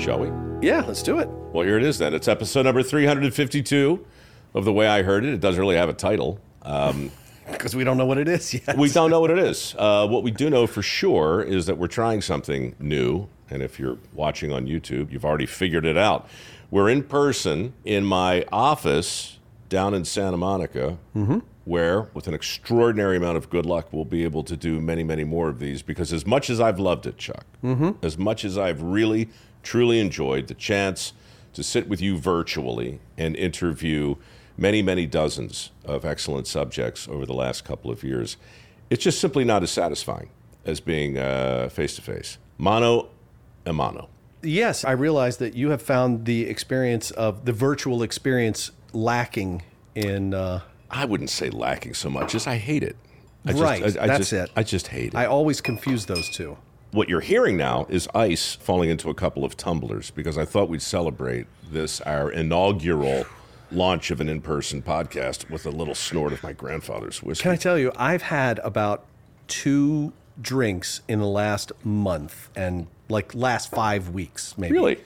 shall we? Yeah, let's do it. Well, here it is then. It's episode number 352 of The Way I Heard It. It doesn't really have a title. Um, Because we don't know what it is yet. we don't know what it is. Uh, what we do know for sure is that we're trying something new. And if you're watching on YouTube, you've already figured it out. We're in person in my office down in Santa Monica, where, with an extraordinary amount of good luck, we'll be able to do many, many more of these. Because as much as I've loved it, Chuck, as much as I've really, truly enjoyed the chance to sit with you virtually and interview many, many dozens of excellent subjects over the last couple of years, it's just simply not as satisfying as being face to face, mano a mano. Yes, I realize that you have found the experience of the virtual experience lacking in. Uh, I wouldn't say lacking so much as I hate it. I Right, just, I, I that's just, it. I just hate it. I always confuse those two. What you're hearing now is ice falling into a couple of tumblers because I thought we'd celebrate this, our inaugural launch of an in person podcast, with a little snort of my grandfather's whiskey. Can I tell you, I've had about two drinks in the last month and like last five weeks, maybe. Really?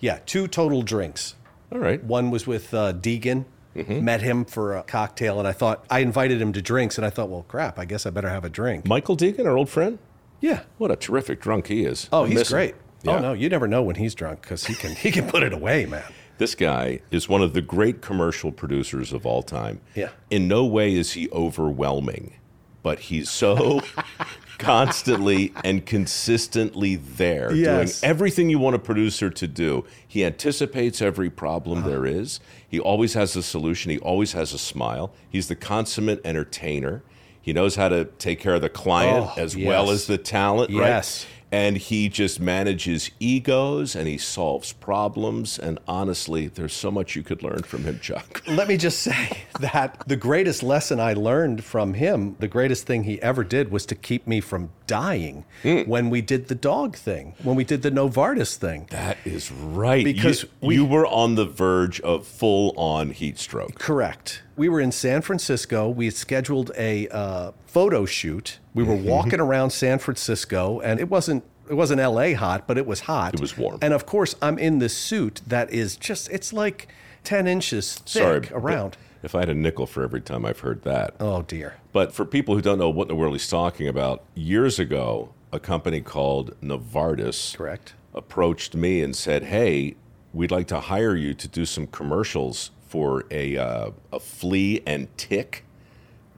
Yeah, two total drinks. All right. One was with uh, Deegan. Met him for a cocktail, and I thought I invited him to drinks, and I thought, well, crap, I guess I better have a drink. Michael Deegan, our old friend? Yeah. What a terrific drunk he is. Oh, I he's great. Yeah. Oh no, you never know when he's drunk because he can he can put it away, man. This guy is one of the great commercial producers of all time. Yeah. In no way is he overwhelming, but he's so constantly and consistently there Yes. doing everything you want a producer to do. He anticipates every problem Uh-huh. there is. He always has a solution. He always has a smile. He's the consummate entertainer. He knows how to take care of the client Oh, as well as the talent, Yes. right? and he just manages egos and he solves problems. And honestly, there's so much you could learn from him, Chuck. Let me just say that the greatest lesson I learned from him, the greatest thing he ever did was to keep me from dying Hmm. when we did the dog thing, when we did the Novartis thing. That is right. Because you, we- you were on the verge of full on heat stroke. Correct. We were in San Francisco. We had scheduled a uh, photo shoot. We were walking around San Francisco, and it wasn't it wasn't L.A. hot, but it was hot. It was warm. And of course, I'm in this suit that is just it's like ten inches thick Sorry. around. If I had a nickel for every time I've heard that. Oh dear. But for people who don't know what in the world he's talking about, years ago, a company called Novartis Correct. approached me and said, "Hey, we'd like to hire you to do some commercials for a uh, a flea and tick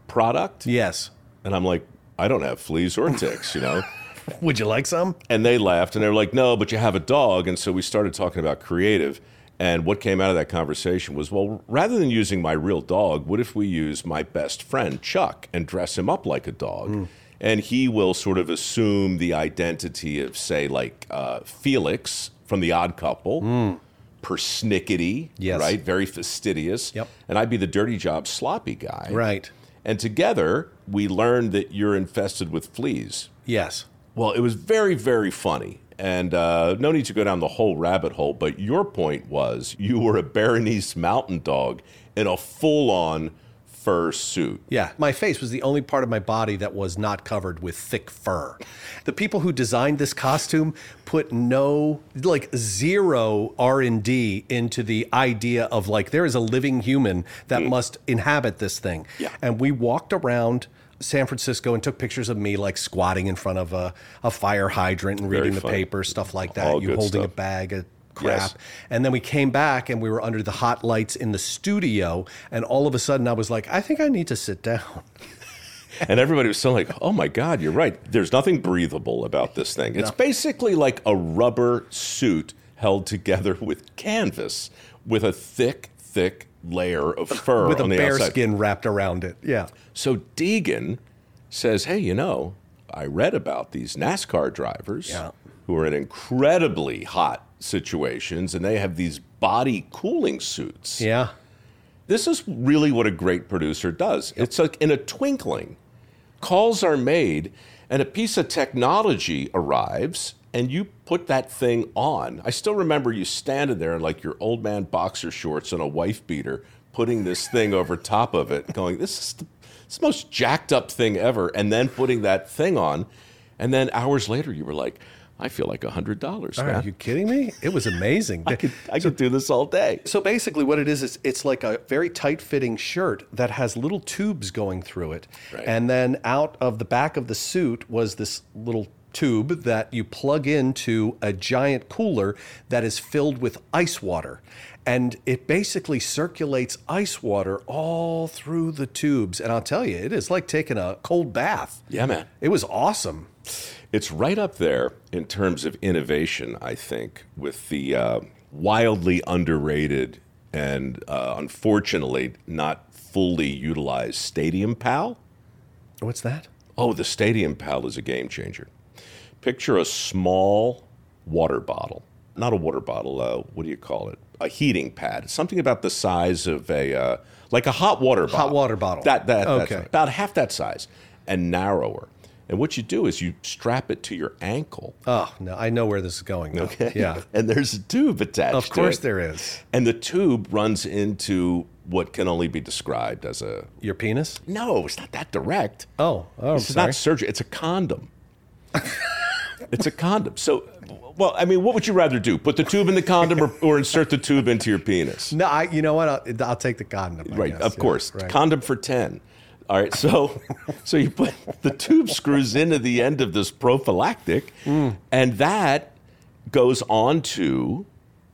product." Yes. And I'm like, "I don't have fleas or ticks, you know." Would you like some? and they laughed and they were like, "No, but you have a dog." And so we started talking about creative. And what came out of that conversation was, well, rather than using my real dog, what if we use my best friend Chuck and dress him up like a dog? And he will sort of assume the identity of, say, like uh, Felix from The Odd Couple, persnickety, Yes. right? Very fastidious. Yep. And I'd be the dirty job, sloppy guy. Right. And together, we learned that you're infested with fleas. Yes. Well, it was very, very funny. And uh, no need to go down the whole rabbit hole, but your point was you were a Bernese mountain dog in a full on fur suit. Yeah, my face was the only part of my body that was not covered with thick fur. The people who designed this costume put no like zero R&D into the idea of like there is a living human that mm. must inhabit this thing. Yeah. And we walked around San Francisco and took pictures of me like squatting in front of a, a fire hydrant and Very reading the paper, stuff like that. All you holding a bag of crap. Yes. And then we came back and we were under the hot lights in the studio. And all of a sudden I was like, I think I need to sit down. And everybody was still like, oh my God, you're right. There's nothing breathable about this thing. It's basically like a rubber suit held together with canvas with a thick, thick layer of fur with a bear outside. skin wrapped around it. Yeah. So Deegan says, Hey, you know, I read about these NASCAR drivers Yeah. who are in incredibly hot situations and they have these body cooling suits. Yeah. This is really what a great producer does. It's like in a twinkling. Calls are made and a piece of technology arrives and you put that thing on. I still remember you standing there in like your old man boxer shorts and a wife beater, putting this thing over top of it, going, This is the, this is the most jacked up thing ever. And then putting that thing on. And then hours later, you were like, I feel like a hundred dollars. Are you kidding me? It was amazing. I could I could do this all day. So basically, what it is is it's like a very tight fitting shirt that has little tubes going through it, Right. and then out of the back of the suit was this little tube that you plug into a giant cooler that is filled with ice water. And it basically circulates ice water all through the tubes. And I'll tell you, it is like taking a cold bath. Yeah, man. It was awesome. It's right up there in terms of innovation, I think, with the uh, wildly underrated and uh, unfortunately not fully utilized Stadium Pal. What's that? Oh, the Stadium Pal is a game changer. Picture a small water bottle, not a water bottle. Uh, what do you call it? A heating pad. Something about the size of a uh, like a hot water bottle. Hot water bottle. That that that's Okay. about half that size and narrower. And what you do is you strap it to your ankle. Oh, no, I know where this is going. Okay. Yeah. And there's a tube attached. Of course there is. And the tube runs into what can only be described as a Your penis? no. It's not that direct. Oh, oh, It's not surgery. It's a condom. it's a condom. So, well, I mean, what would you rather do? Put the tube in the condom or, or insert the tube into your penis? No, I. You know what? I'll, I'll take the condom. I Right, guess. of Yeah, course. right. Condom for 10. All right, so so you put the tube screws into the end of this prophylactic, Mm. and that goes onto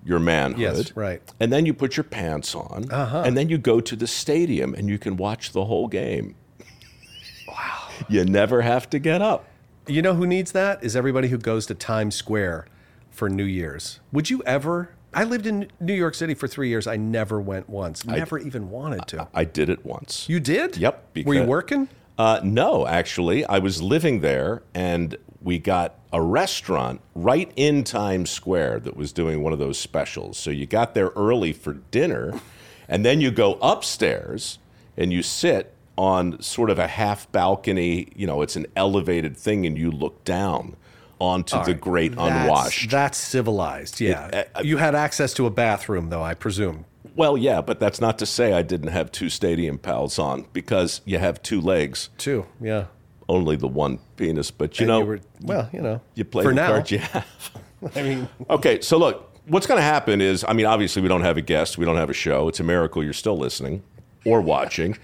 your manhood. Yes, right. Uh-huh. And then you put your pants on, and then you go to the stadium and you can watch the whole game. Wow. You never have to get up. You know who needs that? Is everybody who goes to Times Square for New Year's. Would you ever? I lived in New York City for three years. I never went once. Never even wanted to. I did it once. you did? Yep, Were you working? Uh, no, actually, I was living there, and we got a restaurant right in Times Square that was doing one of those specials. So you got there early for dinner, and then you go upstairs and you sit on sort of a half balcony. You know, it's an elevated thing, and you look down onto the great That's- unwashed. That's civilized. Yeah. uh, you had access to a bathroom, though. I presume. well, yeah, but that's not to say I didn't have two stadium pals on because you have two legs, Two, Yeah. only the one penis. But you And know, you were, well, you know, you play for the now. cards you have. I mean, Okay, so look, what's going to happen is, I mean, obviously we don't have a guest, we don't have a show. It's a miracle you're still listening or watching.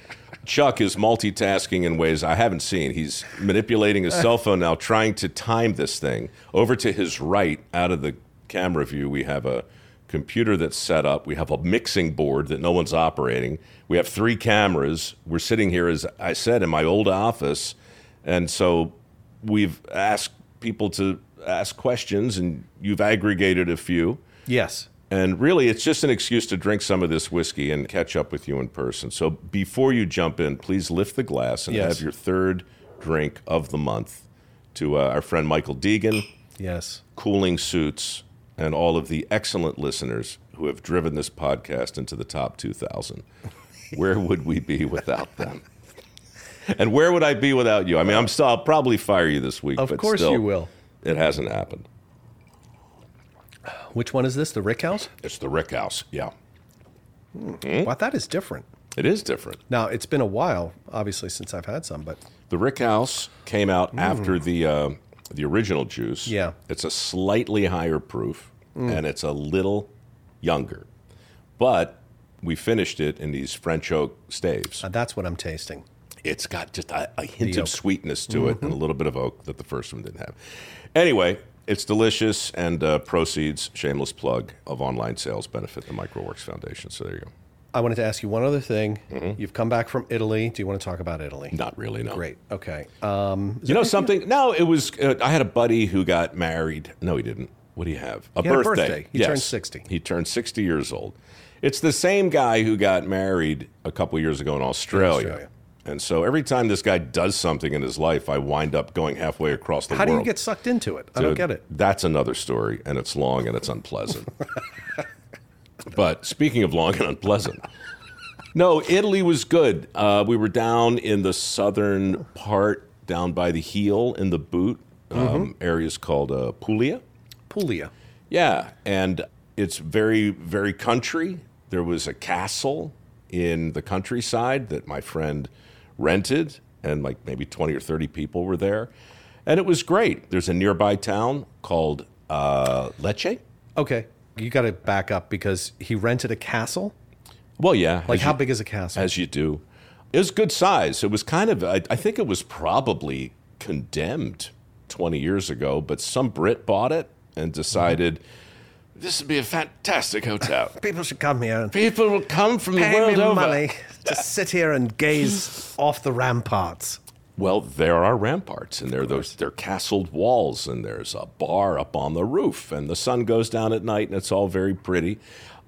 Chuck is multitasking in ways I haven't seen. He's manipulating his cell phone now, trying to time this thing. Over to his right, out of the camera view, we have a computer that's set up. We have a mixing board that no one's operating. We have three cameras. We're sitting here, as I said, in my old office. And so we've asked people to ask questions, and you've aggregated a few. yes. And really, it's just an excuse to drink some of this whiskey and catch up with you in person. So before you jump in, please lift the glass and Yes. have your third drink of the month to uh, our friend Michael Deegan, Yes. Cooling Suits, and all of the excellent listeners who have driven this podcast into the top 2,000. Where would we be without them? And where would I be without you? I mean, I'm still, I'll probably fire you this week. Of course still, you will. It hasn't happened. Which one is this? The Rick House? It's the Rick House. Yeah. Wow, that is different. It is different. Now it's been a while, obviously, since I've had some, but The Rick House came out after the uh, the original juice. Mm. Yeah. Mm. It's a slightly higher proof and it's a little younger. But we finished it in these French oak staves. uh, that's what I'm tasting. It's got just a, a hint The of oak. sweetness to it and a little bit of oak that the first one didn't have. Anyway, it's delicious and uh, proceeds, shameless plug, of online sales benefit the mikeroweWORKS Foundation. So there you go. I wanted to ask you one other thing. Mm-hmm. You've come back from Italy. Do you want to talk about Italy? Not really, no. Great. Okay. Um, You know something? No, it was. Uh, I had a buddy who got married. No, he didn't. What do you have? A He had a birthday. birthday. He turned 60. He turned 60 years old. It's the same guy who got married a couple years ago in Australia. Australia. And so every time this guy does something in his life, I wind up going halfway across the world. how do you get sucked into it? I don't get it. That's another story, and it's long and it's unpleasant. but speaking of long and unpleasant, no, Italy was good. Uh, we were down in the southern part, down by the heel in the boot. Um, Mm-hmm. Areas called uh, Puglia. Puglia. Yeah, and it's very, very country. There was a castle in the countryside that my friend rented, and like maybe 20 or 30 people were there. And it was great. There's a nearby town called uh, Lecce. Okay, you got to back up because he rented a castle. Well, yeah. Like how you- big is a castle? As you do. It was good size. It was kind of, I, I think it was probably condemned 20 years ago, but some Brit bought it and decided this would be a fantastic hotel. People should come here and People will come from the pay world me over. money to sit here and gaze off the ramparts. Well, there are ramparts, and there are those they're castled walls, and there's a bar up on the roof, and the sun goes down at night, and it's all very pretty.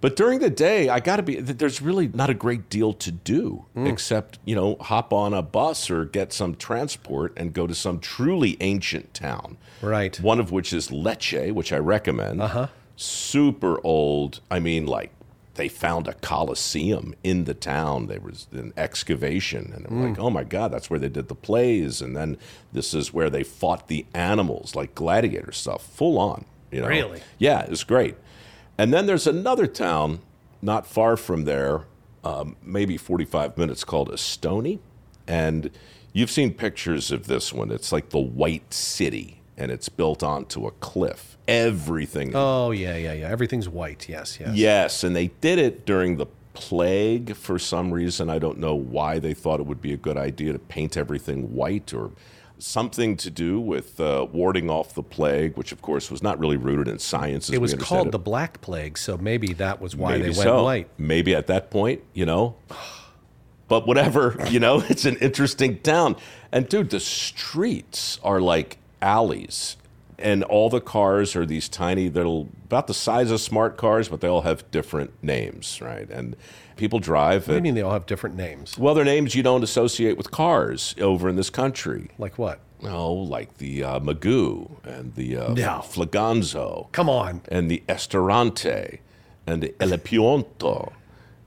But during the day, I got to be. There's really not a great deal to do except you know hop on a bus or get some transport and go to some truly ancient town. Right. One of which is Lecce, which I recommend. Uh huh. Super old. I mean, like they found a coliseum in the town. There was an excavation, and they were like, "Oh my God, that's where they did the plays." And then this is where they fought the animals, like gladiator stuff, full on. You know? Really? Yeah, it's great. And then there's another town not far from there, um, maybe 45 minutes, called Ostuni. And you've seen pictures of this one. It's like the White City, and it's built onto a cliff. Everything. Oh yeah, yeah, yeah. Everything's white. Yes, yes. Yes, and they did it during the plague for some reason. I don't know why they thought it would be a good idea to paint everything white or something to do with uh, warding off the plague, which of course was not really rooted in science. as It was called it. the Black Plague, so maybe that was why Maybe they went so. white. Maybe at that point, you know. But whatever, you know, it's an interesting town. And dude, the streets are like alleys. And all the cars are these tiny little about the size of smart cars, but they all have different names, right? And people drive What do you mean they all have different names? well, they're names you don't associate with cars over in this country. Like what? Oh, like the uh, Magoo and the uh, No. Flaganzo Come on. and the Estorante and the El Pionto.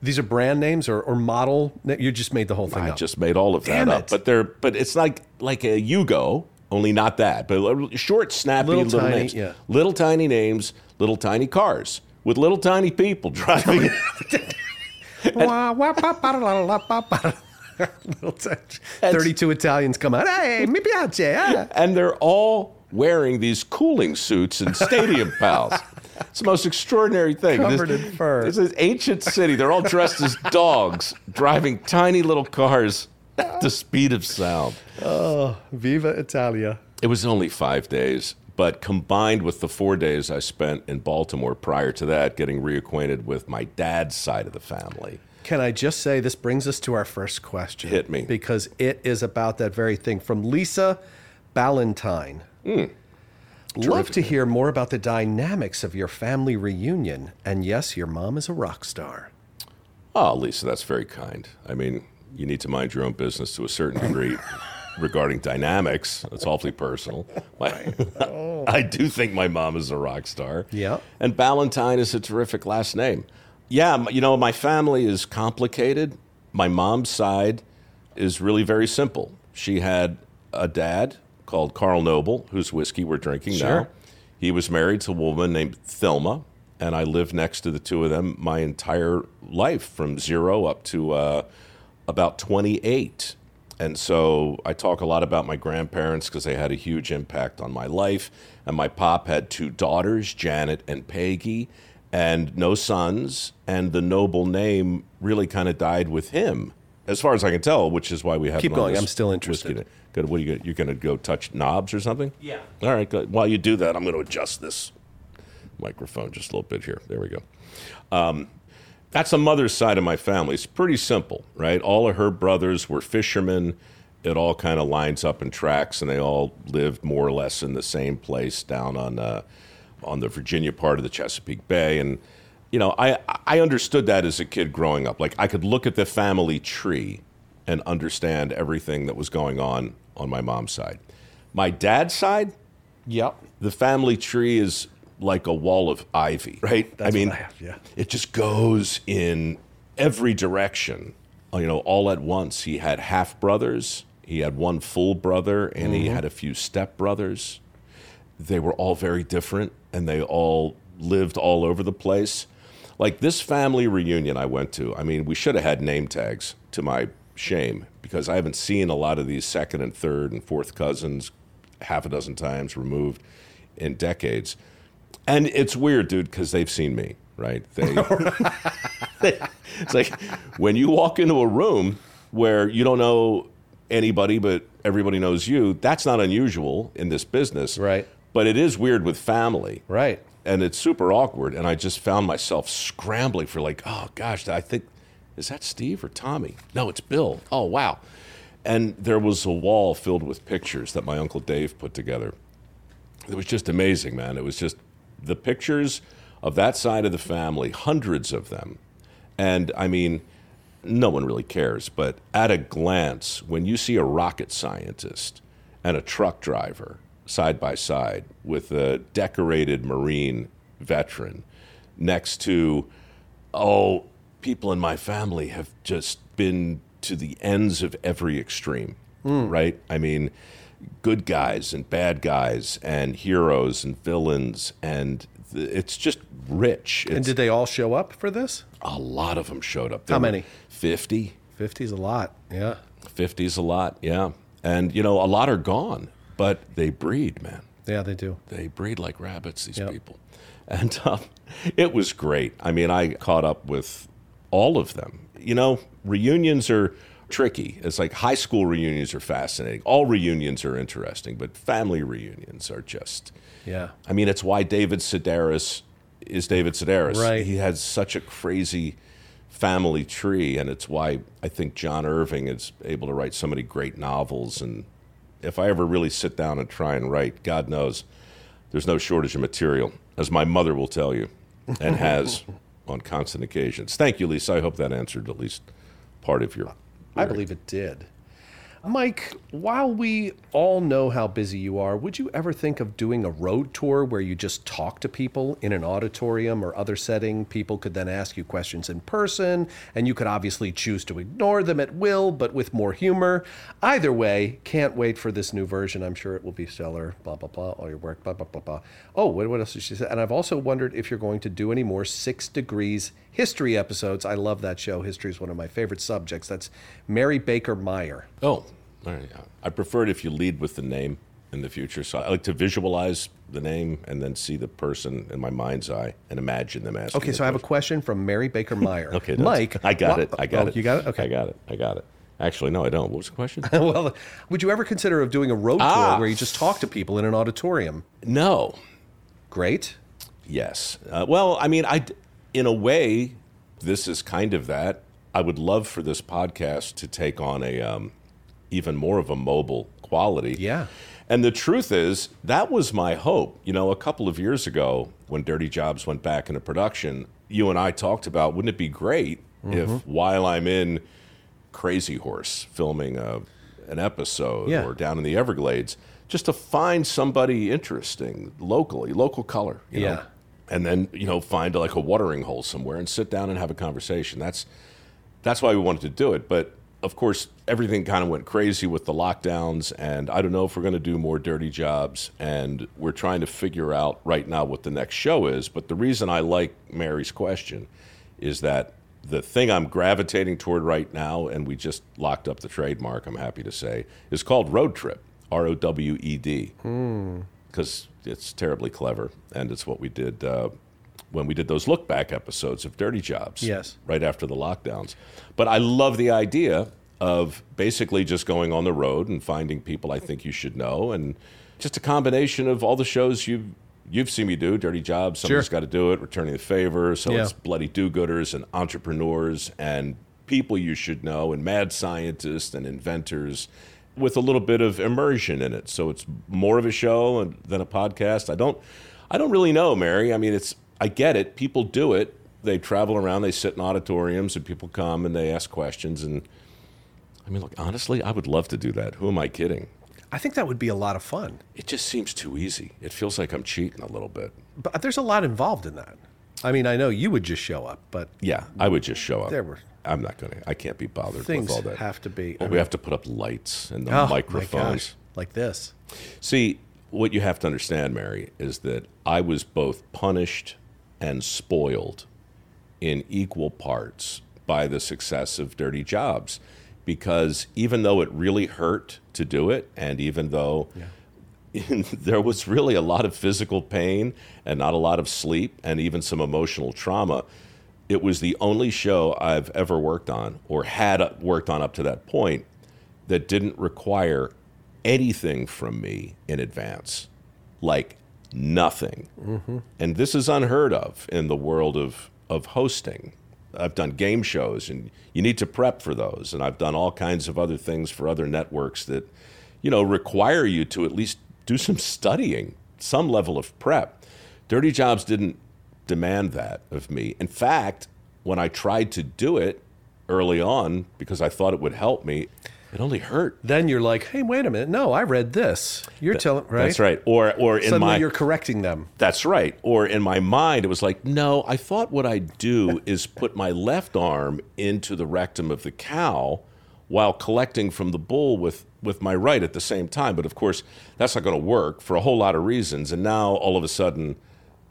These are brand names or, or model? You just made the whole thing I up. I just made all of Damn that up. it. But they're but it's like like a Yugo, only not that. But short, snappy Little little, tiny, names. yeah. Little tiny names, little tiny cars with little tiny people driving. Wah, wah, ba, ba, la, la, ba, ba. Little touch. 32 Italians come out. Hey, mi piace. ah." and they're all wearing these cooling suits and stadium pals. It's the most extraordinary thing. Covered this, in fur. This is ancient city. They're all dressed as dogs, driving tiny little cars at the speed of sound. Oh, Viva Italia. It was only five days, but combined with the four days I spent in Baltimore prior to that, getting reacquainted with my dad's side of the family. Can I just say this brings us to our first question? Hit me. Because it is about that very thing. From Lisa Ballantyne. Hmm. Love to hear more about the dynamics of your family reunion. And yes, your mom is a rock star. Oh, Lisa, that's very kind. I mean, you need to mind your own business to a certain degree regarding dynamics. That's awfully personal. My- I do think my mom is a rock star. Yeah. And Ballantyne is a terrific last name. Yeah, you know, my family is complicated. My mom's side is really very simple. She had a dad called Carl Knobel, whose whiskey we're drinking Sure. now. He was married to a woman named Thelma, and I lived next to the two of them my entire life from zero up to uh, about 28. And so I talk a lot about my grandparents because they had a huge impact on my life. And my pop had two daughters, Janet and Peggy, and no sons. And the Knobel name really kind of died with him, as far as I can tell, which is why we have Keep him on going. I'm still interested. day. Good. What are you gonna, you're going to go touch knobs or something? Yeah. All right. Good. While you do that, I'm going to adjust this microphone just a little bit here. There we go. Um, that's the mother's side of my family. It's pretty simple, right? All of her brothers were fishermen. It all kind of lines up in tracks, and they all lived more or less in the same place down on uh, on the Virginia part of the Chesapeake Bay. And you know, I I understood that as a kid growing up. Like I could look at the family tree and understand everything that was going on on my mom's side. My dad's side, Yep. the family tree is like a wall of ivy, right? That's I mean, I have, yeah. it just goes in every direction, you know, all at once. He had half brothers, he had one full brother, and he Mm-hmm. had a few step brothers. They were all very different, and they all lived all over the place. Like this family reunion I went to, I mean, we should have had name tags to my shame because I haven't seen a lot of these second and third and fourth cousins half a dozen times, removed in decades. And it's weird, dude, because they've seen me, right? They, they, it's like when you walk into a room where you don't know anybody, but everybody knows you. That's not unusual in this business, Right. But it is weird with family, Right. and it's super awkward. And I just found myself scrambling for like, oh gosh, I think is that Steve or Tommy? No, it's Bill. Oh wow. And there was a wall filled with pictures that my uncle Dave put together. It was just amazing, man. It was just the pictures of that side of the family, hundreds of them. And I mean, no one really cares, but at a glance, when you see a rocket scientist and a truck driver side by side with a decorated Marine veteran next to, oh, people in my family have just been to the ends of every extreme, hmm. right? I mean, good guys and bad guys and heroes and villains, and th- it's just rich. And did they all show up for this? a lot of them showed up. How There were many? 50. 50's a lot. Yeah. 50's a lot, yeah. And, you know, a lot are gone, but they breed, man. Yeah, they do. They breed like rabbits, these Yep. people. And um, it was great. I mean, I caught up with all of them. You know, reunions are tricky. It's like high school reunions are fascinating. All reunions are interesting, but family reunions are just. Yeah. I mean, it's why David Sedaris is David Sedaris. Right. He has such a crazy family tree, and it's why I think John Irving is able to write so many great novels. And if I ever really sit down and try and write, God knows, there's no shortage of material, as my mother will tell you, and has on constant occasions. Thank you, Lisa. I hope that answered at least part of your. I believe it did. Mike, while we all know how busy you are, would you ever think of doing a road tour where you just talk to people in an auditorium or other setting? People could then ask you questions in person, and you could obviously choose to ignore them at will, but with more humor. Either way, can't wait for this new version. I'm sure it will be stellar. Blah, blah, blah. All your work, blah, blah, blah, blah. Oh, what, what else did she say? And I've also wondered if you're going to do any more Six Degrees history episodes. I love that show. History is one of my favorite subjects. That's Mary Baker Meyer. Oh, all right. I prefer it if you lead with the name in the future. So I like to visualize the name and then see the person in my mind's eye and imagine them asking. Okay, so I have a question. question from Mary Baker Meyer. Okay, Mike. I got wha- it. I got oh, it. You got it? Okay. I got it. I got it. Actually, no, I don't. What was the question? well, would you ever consider of doing a road Ah. tour where you just talk to people in an auditorium? no. Great. Yes. Uh, well, I mean, I, in a way, this is kind of that. I would love for this podcast to take on a um, even more of a mobile quality. Yeah. And the truth is, that was my hope. You know, a couple of years ago, when Dirty Jobs went back into production, you and I talked about wouldn't it be great mm-hmm. if while I'm in Crazy Horse filming a, an episode Yeah. or down in the Everglades, just to find somebody interesting locally, local color, you know? Yeah. and then you know find like a watering hole somewhere and sit down and have a conversation. That's that's why we wanted to do it. But of course, everything kind of went crazy with the lockdowns, and I don't know if we're going to do more dirty jobs. And we're trying to figure out right now what the next show is. But the reason I like Mary's question is that the thing I'm gravitating toward right now, and we just locked up the trademark, I'm happy to say, is called Rowed Trip, R O W E D because it's terribly clever, and it's what we did uh, when we did those look back episodes of Dirty Jobs. Yes. right after the lockdowns. But I love the idea of basically just going on the road and finding people I think you should know, and just a combination of all the shows you've You've seen me do dirty jobs. Somebody's Sure. got to do it. Returning the favor. So Yeah. it's bloody do-gooders and entrepreneurs and people you should know and mad scientists and inventors with a little bit of immersion in it. So it's more of a show and- than a podcast. I don't I don't really know, Mary. I mean, it's I get it. People do it. They travel around, they sit in auditoriums and people come and they ask questions and I mean, look, honestly, I would love to do that. Who am I kidding? I think that would be a lot of fun. It just seems too easy. It feels like I'm cheating a little bit. But there's a lot involved in that. I mean, I know you would just show up, but Yeah, I would just show up. There were- I'm not going to. I can't be bothered with all that. have to be. Well, we have to put up lights and the Oh, microphones. like this. See, what you have to understand, Mary, is that I was both punished and spoiled in equal parts by the success of Dirty Jobs. Because even though it really hurt to do it, and even though there was really a lot of physical pain and not a lot of sleep and even some emotional trauma. It was the only show I've ever worked on or had worked on up to that point that didn't require anything from me in advance. Like nothing. Mm-hmm. And this is unheard of in the world of, of hosting. I've done game shows and you need to prep for those. And I've done all kinds of other things for other networks that, you know, require you to at least do some studying, some level of prep. Dirty Jobs didn't demand that of me. In fact, when I tried to do it early on because I thought it would help me, it only hurt. Then you're like, hey, wait a minute. No, I read this. You're telling right. That's right. Or or in Suddenly my you're correcting them. That's right. Or in my mind, it was like, no, I thought what I'd do is put my left arm into the rectum of the cow while collecting from the bull with, with my right at the same time. But of course, that's not going to work for a whole lot of reasons. And now all of a sudden,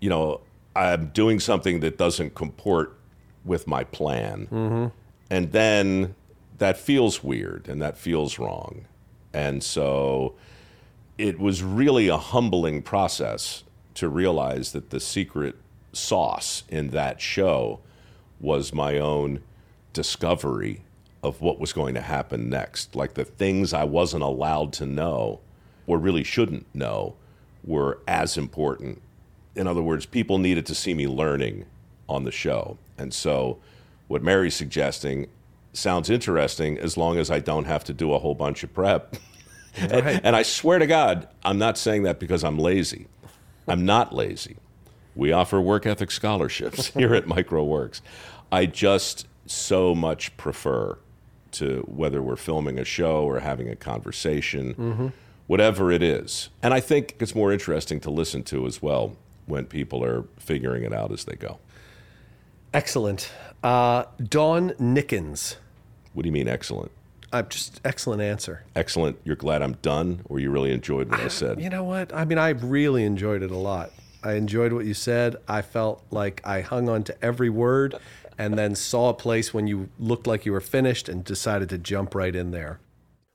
you know, I'm doing something that doesn't comport with my plan. Mm-hmm. And then that feels weird and that feels wrong. And so it was really a humbling process to realize that the secret sauce in that show was my own discovery of what was going to happen next. Like the things I wasn't allowed to know or really shouldn't know were as important. In other words, people needed to see me learning on the show. And so what Mary's suggesting sounds interesting as long as I don't have to do a whole bunch of prep. Right. and, and I swear to God, I'm not saying that because I'm lazy. I'm not lazy. We offer work ethic scholarships here at mikeroweWORKS. I just so much prefer to whether we're filming a show or having a conversation, mm-hmm. whatever it is. And I think it's more interesting to listen to as well when people are figuring it out as they go. Excellent. Uh, Dawn Nickens what do you mean excellent? I'm just excellent answer. Excellent. You're glad I'm done, or you really enjoyed what I, I said? You know what? I mean, I really enjoyed it a lot. I enjoyed what you said. I felt like I hung on to every word and then saw a place when you looked like you were finished and decided to jump right in there.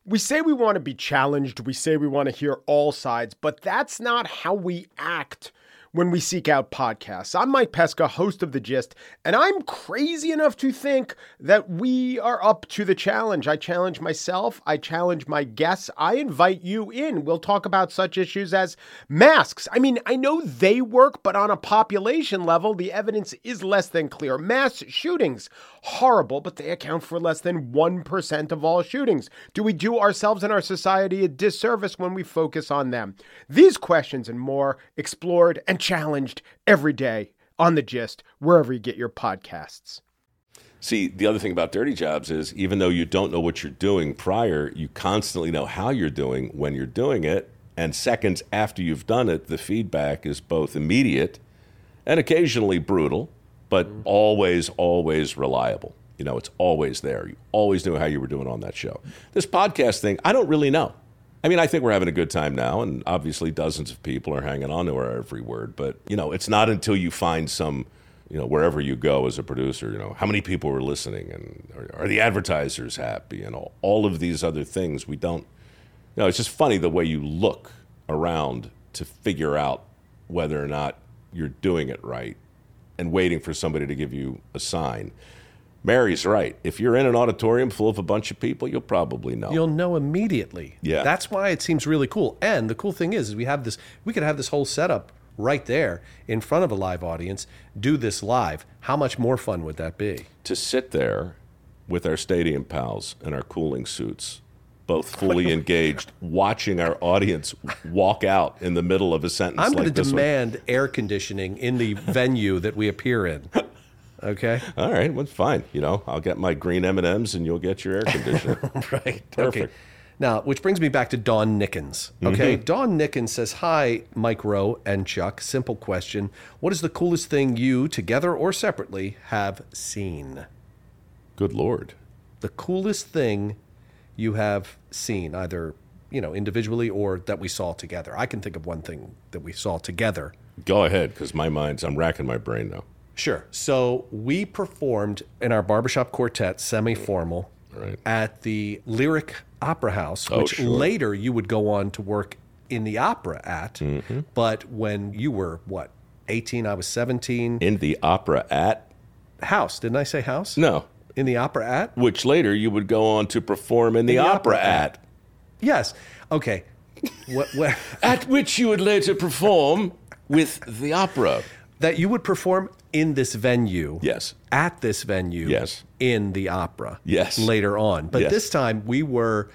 We say we want to be challenged, we say we want to hear all sides, but that's not how we act when we seek out podcasts. I'm Mike Pesca, host of The Gist, and I'm crazy enough to think that we are up to the challenge. I challenge myself, I challenge my guests, I invite you in. We'll talk about such issues as masks. I mean, I know they work, but on a population level, the evidence is less than clear. Mass shootings, horrible, but they account for less than 1% of all shootings. Do we do ourselves and our society a disservice when we focus on them? These questions and more explored and challenged every day on The Gist, wherever you get your podcasts. See, the other thing about dirty jobs is even though you don't know what you're doing prior, you constantly know how you're doing when you're doing it. And seconds after you've done it, the feedback is both immediate and occasionally brutal, but always, always reliable. You know, it's always there. You always knew how you were doing on that show. This podcast thing, I don't really know. I mean, I think we're having a good time now, and obviously dozens of people are hanging on to our every word. But you know, it's not until you find some, you know, wherever you go as a producer, you know, how many people are listening, and are, are the advertisers happy, and all, all of these other things. We don't. You know, it's just funny the way you look around to figure out whether or not you're doing it right, and waiting for somebody to give you a sign. Mary's right. If you're in an auditorium full of a bunch of people, you'll probably know. You'll know immediately. Yeah. That's why it seems really cool. And the cool thing is, is we have this. We could have this whole setup right there in front of a live audience. Do this live. How much more fun would that be? To sit there with our stadium pals and our cooling suits, both fully engaged, watching our audience walk out in the middle of a sentence. I'm like going to this one. demand air conditioning in the venue that we appear in. Okay. All right, well, fine. You know, I'll get my green M and M's, and you'll get your air conditioner. right. Perfect. Okay. Now, which brings me back to Dawn Nickens. Okay. Mm-hmm. Dawn Nickens says, Hi, Mike Rowe and Chuck. Simple question. What is the coolest thing you, together or separately, have seen? Good lord. The coolest thing you have seen, either, you know, individually or that we saw together. I can think of one thing that we saw together. Go ahead, because my mind's. I'm racking my brain now. Sure. So we performed in our barbershop quartet, semi formal, Right. at the Lyric Opera House, Oh, which sure. later you would go on to work in the opera at. Mm-hmm. But when you were, what, 18, I was 17. In the opera at? House, didn't I say house? No. In the opera at? Which later you would go on to perform in the, the opera, opera at. Yes. Okay. what, what, At which you would later perform with the opera. that you would perform in this venue. Yes. At this venue. Yes. In the opera. Yes. Later on. But Yes. this time we were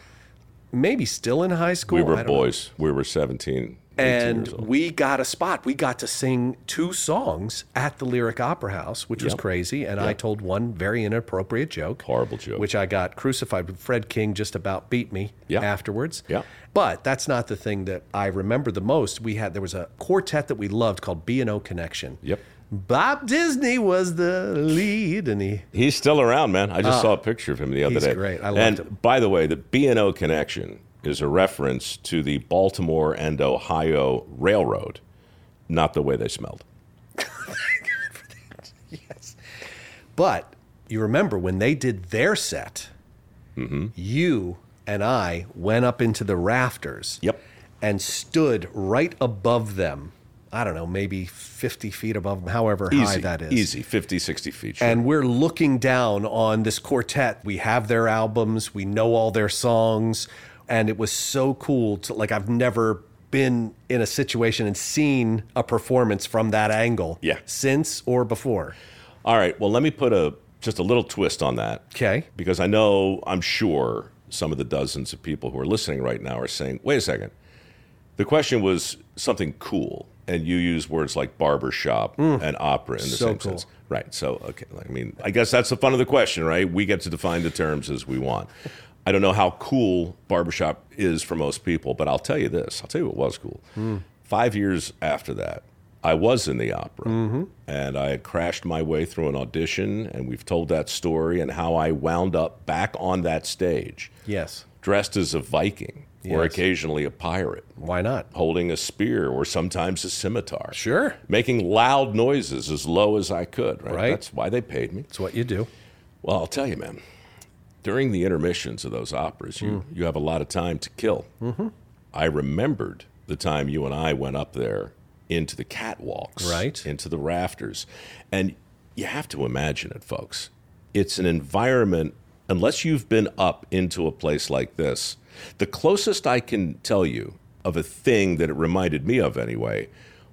maybe still in high school. We I were don't know. boys. We were 17. And we got a spot. We got to sing two songs at the Lyric Opera House, which was crazy. And I told one very inappropriate joke. Horrible joke. Which I got crucified with. Fred King just about beat me Yeah. afterwards. Yeah. But that's not the thing that I remember the most. We had there was a quartet that we loved called B and O Connection. Yep. Bob Disney was the lead, and he He's still around, man. I just saw a picture of him the other day. great. I loved and him. by the way, the B and O connection is a reference to the Baltimore and Ohio Railroad, not the way they smelled. yes, But you remember when they did their set, Mm-hmm. you and I went up into the rafters Yep. and stood right above them. I don't know, maybe 50 feet above them, however high that is. Easy. 50, 60 feet. Sure. And we're looking down on this quartet. We have their albums, we know all their songs, and it was so cool to like I've never been in a situation and seen a performance from that angle Yeah. since or before. All right. Well, let me put a just a little twist on that. Okay. Because I know, I'm sure some of the dozens of people who are listening right now are saying, wait a second. The question was something cool. And you use words like barbershop and opera in the Mm. So same cool. sense. Right. So, okay. I mean, I guess that's the fun of the question, right? We get to define the terms as we want. I don't know how cool barbershop is for most people, but I'll tell you this. I'll tell you what was cool. Mm. Five years after that, I was in the opera Mm-hmm. and I had crashed my way through an audition, and we've told that story and how I wound up back on that stage Yes. Dressed as a Viking or occasionally a pirate, Why not? holding a spear or sometimes a scimitar. Sure. Making loud noises as low as I could, right? Right. That's why they paid me. It's what you do. Well, I'll tell you, man. During the intermissions of those operas, you, you have a lot of time to kill. Mm-hmm. I remembered the time you and I went up there into the catwalks, Right. into the rafters, and you have to imagine it, folks. It's an environment. Unless you've been up into a place like this, the closest I can tell you of a thing that it reminded me of, anyway,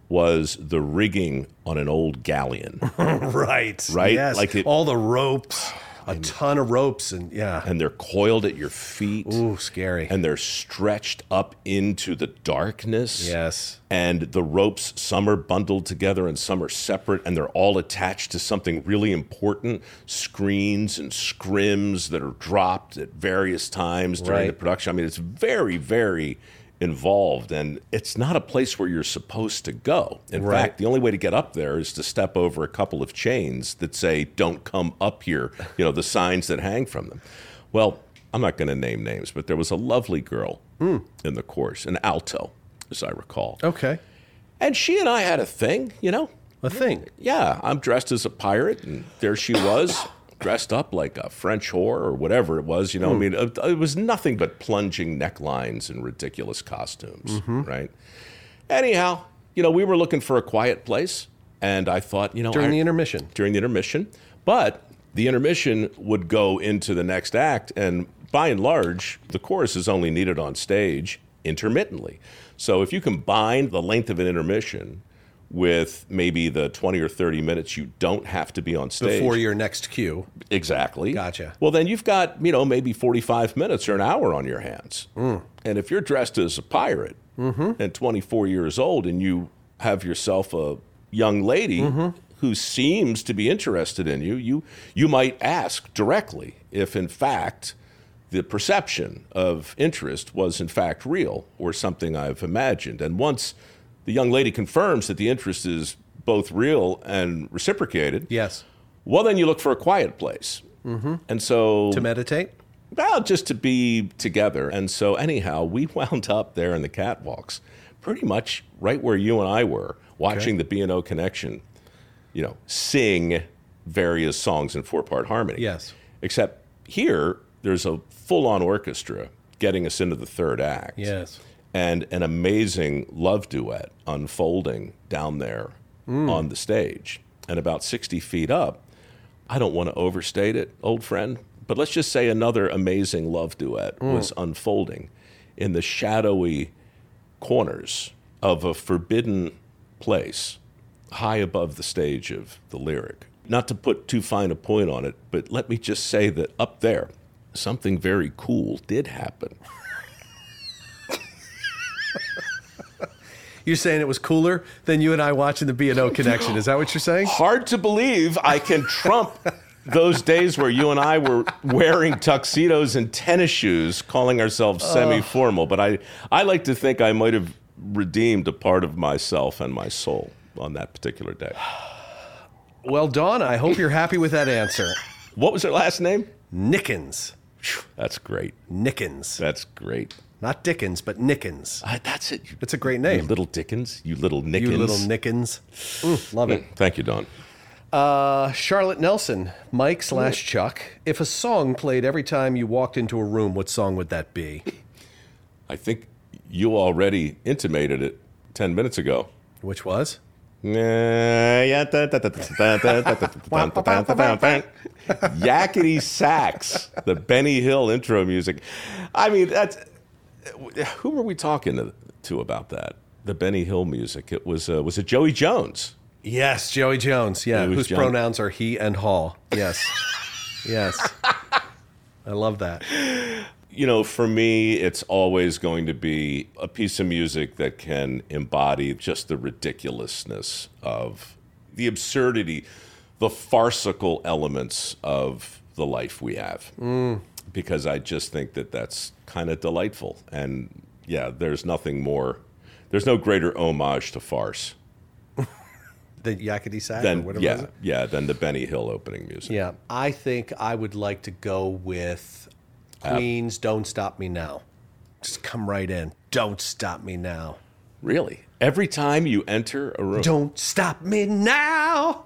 was the rigging on an old galleon. Right. Right? Yes. Like it- all the ropes, a ton of ropes, and yeah. and they're coiled at your feet. Ooh, scary. and they're stretched up into the darkness. yes. And the ropes, some are bundled together and some are separate, and they're all attached to something really important screens and scrims that are dropped at various times during Right. the production. I mean, it's very, very involved, and it's not a place where you're supposed to go. In Right. fact, the only way to get up there is to step over a couple of chains that say, Don't come up here, you know, the signs that hang from them. Well, I'm not going to name names, but there was a lovely girl Hmm. in the course, an alto, as I recall. Okay. And she and I had a thing, you know? A thing. Yeah, I'm dressed as a pirate, and there she was, dressed up like a French whore or whatever it was. You know, I hmm. mean, it, it was nothing but plunging necklines and ridiculous costumes, mm-hmm. right? Anyhow, you know, we were looking for a quiet place, and I thought, you know, During I- the intermission. during the intermission, but the intermission would go into the next act, and by and large, the chorus is only needed on stage intermittently. So if you combine the length of an intermission with maybe the 20 or 30 minutes you don't have to be on stage Before your next cue. exactly Gotcha. well then you've got you know maybe 45 minutes or an hour on your hands hmm. and if you're dressed as a pirate mm-hmm. and 24 years old and you have yourself a young lady mm-hmm. who seems to be interested in you you you might ask directly if in fact the perception of interest was in fact real or something I've imagined. And once the young lady confirms that the interest is both real and reciprocated, Yes. well, then you look for a quiet place. Mm-hmm. And so, To meditate? well, just to be together. And so, anyhow, we wound up there in the catwalks, pretty much right where you and I were, watching the B&O Connection, you know, sing various songs in four-part harmony. Yes. Except here, there's a full-on orchestra getting us into the third act. Yes. And an amazing love duet unfolding down there mm. on the stage. And about 60 feet up, I don't want to overstate it, old friend, but let's just say another amazing love duet mm. was unfolding in the shadowy corners of a forbidden place high above the stage of the lyric. Not to put too fine a point on it, but let me just say that up there, something very cool did happen. You're saying it was cooler than you and I watching the B and O connection. Is that what you're saying? Hard to believe I can trump those days where you and I were wearing tuxedos and tennis shoes, calling ourselves semi-formal. But I, I like to think I might have redeemed a part of myself and my soul on that particular day. Well, Dawn, I hope you're happy with that answer. What was her last name? Nickens. That's great. Nickens. That's great. Not Dickens, but Nickens. Uh, that's it. You, It's a great name. you little Dickens. You little Nickens. You little Nickens. Mm, love it. Thank you, Don. Uh, Charlotte Nelson, Mike slash Chuck. If a song played every time you walked into a room, what song would that be? I think you already intimated it 10 minutes ago. Which was? Yakety sax, the Benny Hill intro music. I mean, that's who were we talking to, to about that? The Benny Hill music. It was uh, was it Joey Jones? Yes, Joey Jones. Yeah, whose pronouns are he and Hall. Yes. yes. I love that. You know, for me, it's always going to be a piece of music that can embody just the ridiculousness of the absurdity, the farcical elements of the life we have. Because I just think that that's kind of delightful. And yeah, there's nothing more, there's no greater homage to farce The Yakety or whatever yeah, yeah, than the Benny Hill opening music. Yeah. I think I would like to go with Queen's Don't Stop Me Now. Just come right in. Don't stop me now. Really? Every time you enter a room. Don't stop me now.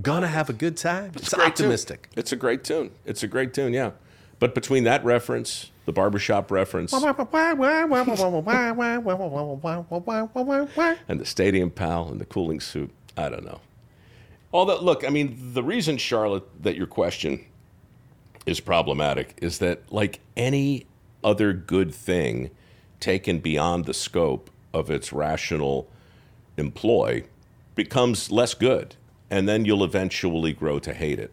Gonna have a good time. It's, great optimistic. Tune. It's a great tune. It's a great tune, yeah. But between that reference, the barbershop reference, and the stadium pal and the cooling suit, I don't know. Although, look, I mean, the reason, Charlotte, that your question is problematic is that, like any other good thing taken beyond the scope of its rational employ, becomes less good. And then you'll eventually grow to hate it.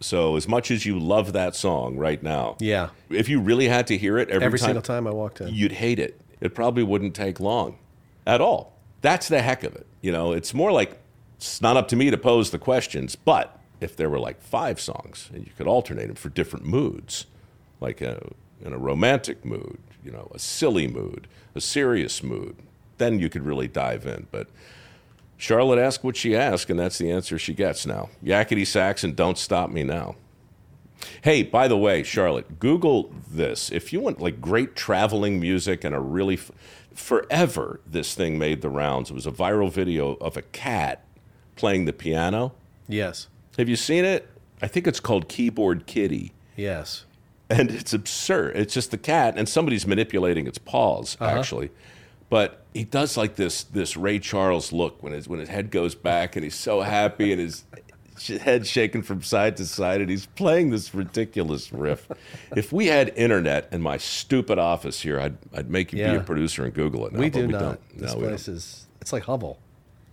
So, as much as you love that song right now, Yeah. if you really had to hear it every, Every time, single time I walked in. you'd hate it. It probably wouldn't take long at all. That's the heck of it. You know, it's more like it's not up to me to pose the questions, but if there were like five songs and you could alternate them for different moods, like a, in a romantic mood, you know, a silly mood, a serious mood, then you could really dive in. But Charlotte asked what she asked, and that's the answer she gets now. Yakety Saxon, don't stop me now. Hey, by the way, Charlotte, Google this. If you want like great traveling music and a really f- forever, this thing made the rounds. It was a viral video of a cat playing the piano. Yes. Have you seen it? I think it's called Keyboard Kitty. Yes. And it's absurd. It's just the cat, and somebody's manipulating its paws, uh-huh. actually. But he does like this this Ray Charles look when his when his head goes back, and he's so happy, and his head shaking from side to side, and he's playing this ridiculous riff. if we had internet in my stupid office here, I'd I'd make you be a producer and Google it. Now, We do we not. Don't. This no, place don't. is it's like Hubble.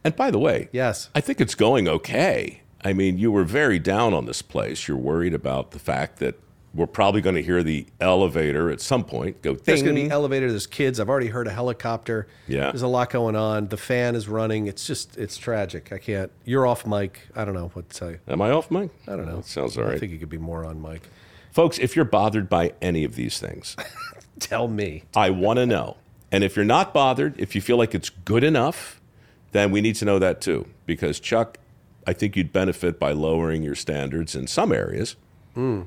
And by the way, Yes. I think it's going okay. I mean, you were very down on this place. You're worried about the fact that we're probably going to hear the elevator at some point go There's going to ding. be elevator. There's kids. I've already heard a helicopter. Yeah. There's a lot going on. The fan is running. It's just, it's tragic. I can't. You're off mic. I don't know what to tell you. Am I off, mic? I don't know. Sounds all right. I think you could be more on mic. Folks, if you're bothered by any of these things, Tell me. I want to know. And if you're not bothered, if you feel like it's good enough, then we need to know that too. Because, Chuck, I think you'd benefit by lowering your standards in some areas. Hmm.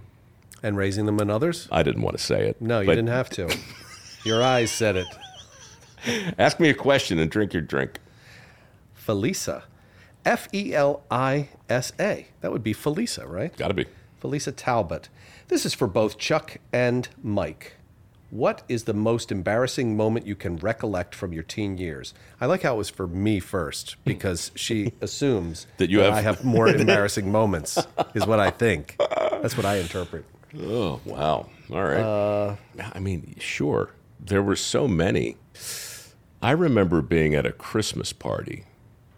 And raising them in others? I didn't want to say it. No, you but didn't have to. Your eyes said it. Ask me a question and drink your drink. Felisa. F E L I S A. That would be Felisa, right? Got to be. Felisa Talbot. This is for both Chuck and Mike. What is the most embarrassing moment you can recollect from your teen years? I like how it was for me first because she assumes That you have- I have more embarrassing moments, is what I think. That's what I interpret. Oh, wow. All right. I mean, sure. There were so many. I remember being at a Christmas party.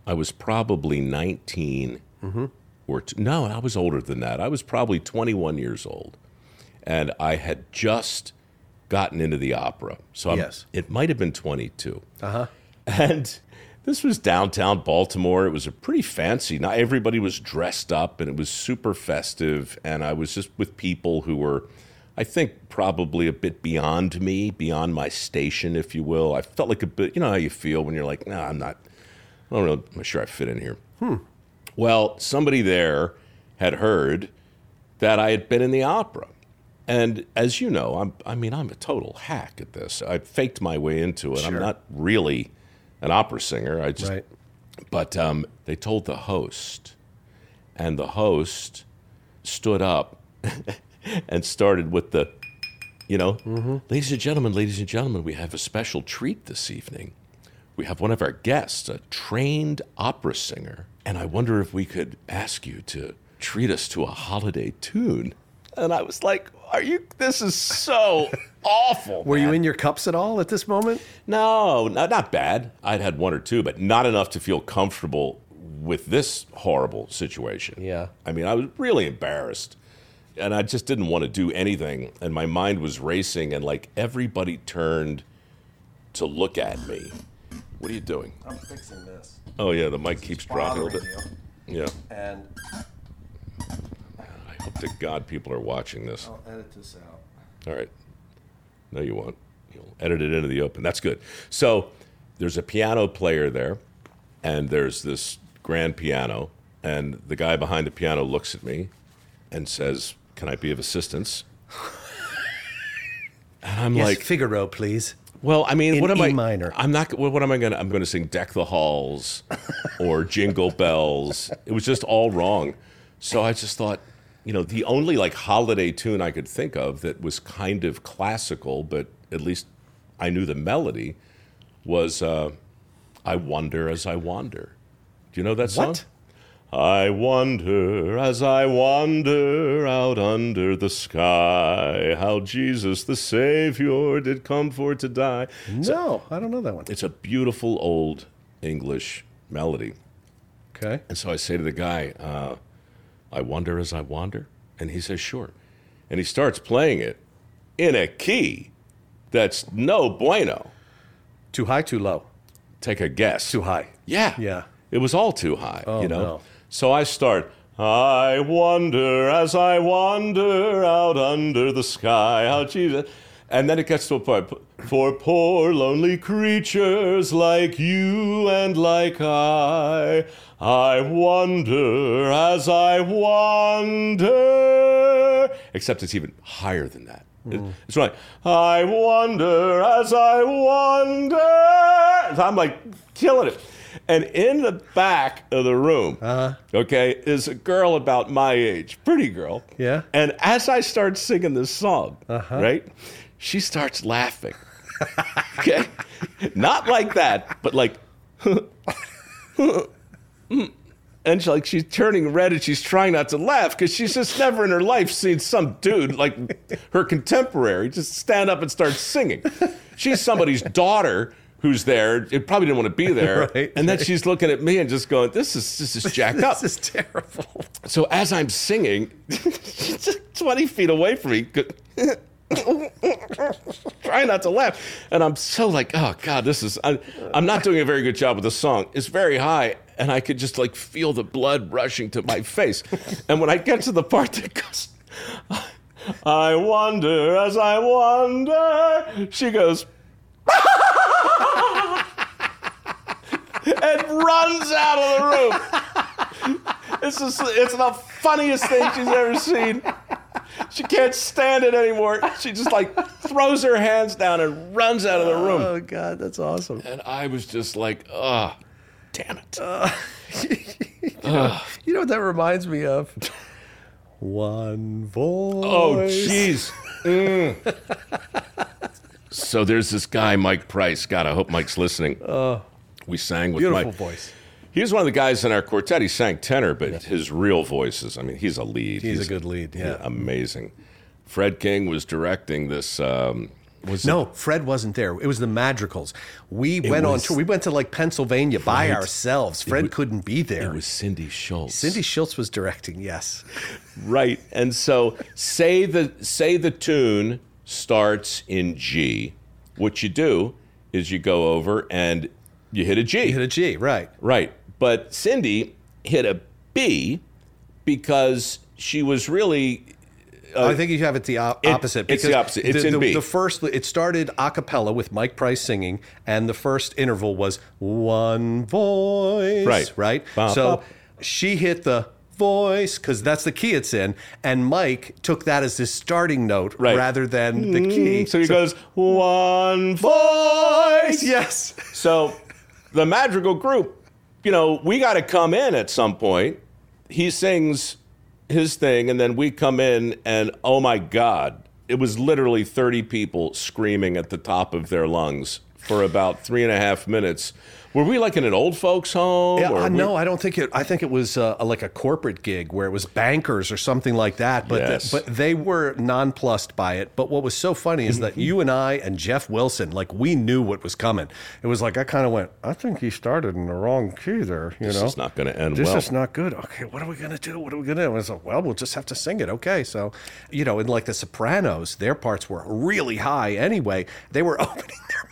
I was probably 19 or t- no, I was older than that. I was probably 21 years old. And I had just gotten into the opera. So I'm- Yes. it might have been 22. Uh huh. And this was downtown Baltimore. It was a pretty fancy. Not everybody was dressed up, and it was super festive. And I was just with people who were, I think, probably a bit beyond me, beyond my station, if you will. I felt like a bit. You know how you feel when you're like, no, I'm not. I don't know. I'm sure I fit in here. Hmm. Well, somebody there had heard that I had been in the opera. And as you know, I'm, I mean, I'm a total hack at this. I faked my way into it. I'm not really an opera singer. I just, Right. but um, they told the host, and the host stood up and started with the, you know, ladies and gentlemen, ladies and gentlemen, we have a special treat this evening. We have one of our guests, a trained opera singer, and I wonder if we could ask you to treat us to a holiday tune. And I was like, "Are you? This is so awful." Were you in your cups at all at this moment? No, not, not bad. I'd had one or two, but not enough to feel comfortable with this horrible situation. Yeah. I mean, I was really embarrassed. And I just didn't want to do anything. And my mind was racing, and like everybody turned to look at me. What are you doing? I'm fixing this. Oh, yeah, the mic keeps dropping a little bit. Yeah. And I hope to God people are watching this. I'll edit this out. All right. No, you won't. You'll edit it into the open. That's good. So there's a piano player there, and there's this grand piano, and the guy behind the piano looks at me and says, Can I be of assistance? And I'm Yes, like, Figaro, please. well, I mean, In what am E I? minor. I'm not. What, what am I going to? I'm going to sing "Deck the Halls" or "Jingle Bells." It was just all wrong. So I just thought, you know, the only like holiday tune I could think of that was kind of classical, but at least I knew the melody, was uh, "I Wonder as I Wander." Do you know that song? What? I wonder as I wander out under the sky how Jesus the Savior did come for to die. No, I don't know that one. It's a beautiful old English melody. Okay. And so I say to the guy, uh, I wonder as I wander. And he says, sure. And he starts playing it in a key that's no bueno. Too high, too low. Take a guess. Too high. Yeah. Yeah. It was all too high, oh, you know? no. So I start, I wonder as I wander out under the sky, how Jesus. And then it gets to a point, for poor lonely creatures like you and like I, I wonder as I wonder. Except it's even higher than that. It- mm. It's right. I wonder as I wonder. I'm like killing it. And in the back of the room, uh-huh. okay, is a girl about my age, pretty girl. Yeah. And as I start singing this song, uh-huh. right, she starts laughing. okay. Not like that, but like, and she, like she's turning red and she's trying not to laugh because she's just never in her life seen some dude like her contemporary just stand up and start singing. She's somebody's daughter who's there. It probably didn't want to be there, Right, and then she's looking at me and just going, "This is this is jacked up." This is terrible. So as I'm singing, she's 20 feet away from me, trying not to laugh. And I'm so like, oh God, this is, I, I'm not doing a very good job with the song. It's very high. And I could just like feel the blood rushing to my face. And when I get to the part that goes, I wonder as I wonder, she goes, and runs out of the room. It's just, it's the funniest thing she's ever seen. She can't stand it anymore. She just like throws her hands down and runs out of the room. Oh God, that's awesome. And I was just like, oh, damn it. You know what that reminds me of? One voice. oh, jeez. Mm. So there's this guy, Mike Price. God, I hope Mike's listening. we sang with Beautiful Mike. voice. He was one of the guys in our quartet. He sang tenor, but his real voice is, I mean, he's a lead. He's a good lead, yeah. Amazing. Fred King was directing this. Um, was No, Fred wasn't there. It was the Madrigals. We went on tour. We went to like Pennsylvania by ourselves. Fred wa- couldn't be there. it was Cindy Schultz. Cindy Schultz was directing. Yes. Right. And so say the say the tune starts in G. What you do is you go over and you hit a G. You hit a G, right? Right. But Cindy hit a B because she was really I think you have it the op- Uh, it- opposite. it's the because opposite. It's the, in the, B. The first, it started a cappella with Mike Price singing, and the first interval was one voice. Right. Right. So she hit the voice because that's the key it's in, and Mike took that as his starting note Right. rather than the key. so he goes one voice. yes. So the Madrigal group, you know, we got to come in at some point. He sings his thing, and then we come in, and oh my God, it was literally 30 people screaming at the top of their lungs for about three and a half minutes. Were we like in an old folks' home? Yeah, uh, we- no, I don't think it. I think it was uh, like a corporate gig where it was bankers or something like that. But Yes. but they were nonplussed by it. But what was so funny is Mm-hmm. that you and I and Jeff Wilson, like we knew what was coming. It was like I kind of went, I think he started in the wrong key there. You This know, is not going to end this well. is not good. Okay, what are we gonna do? What are we gonna do? And I was like, well, we'll just have to sing it. Okay, so you know, in like the Sopranos, their parts were really high anyway. They were opening their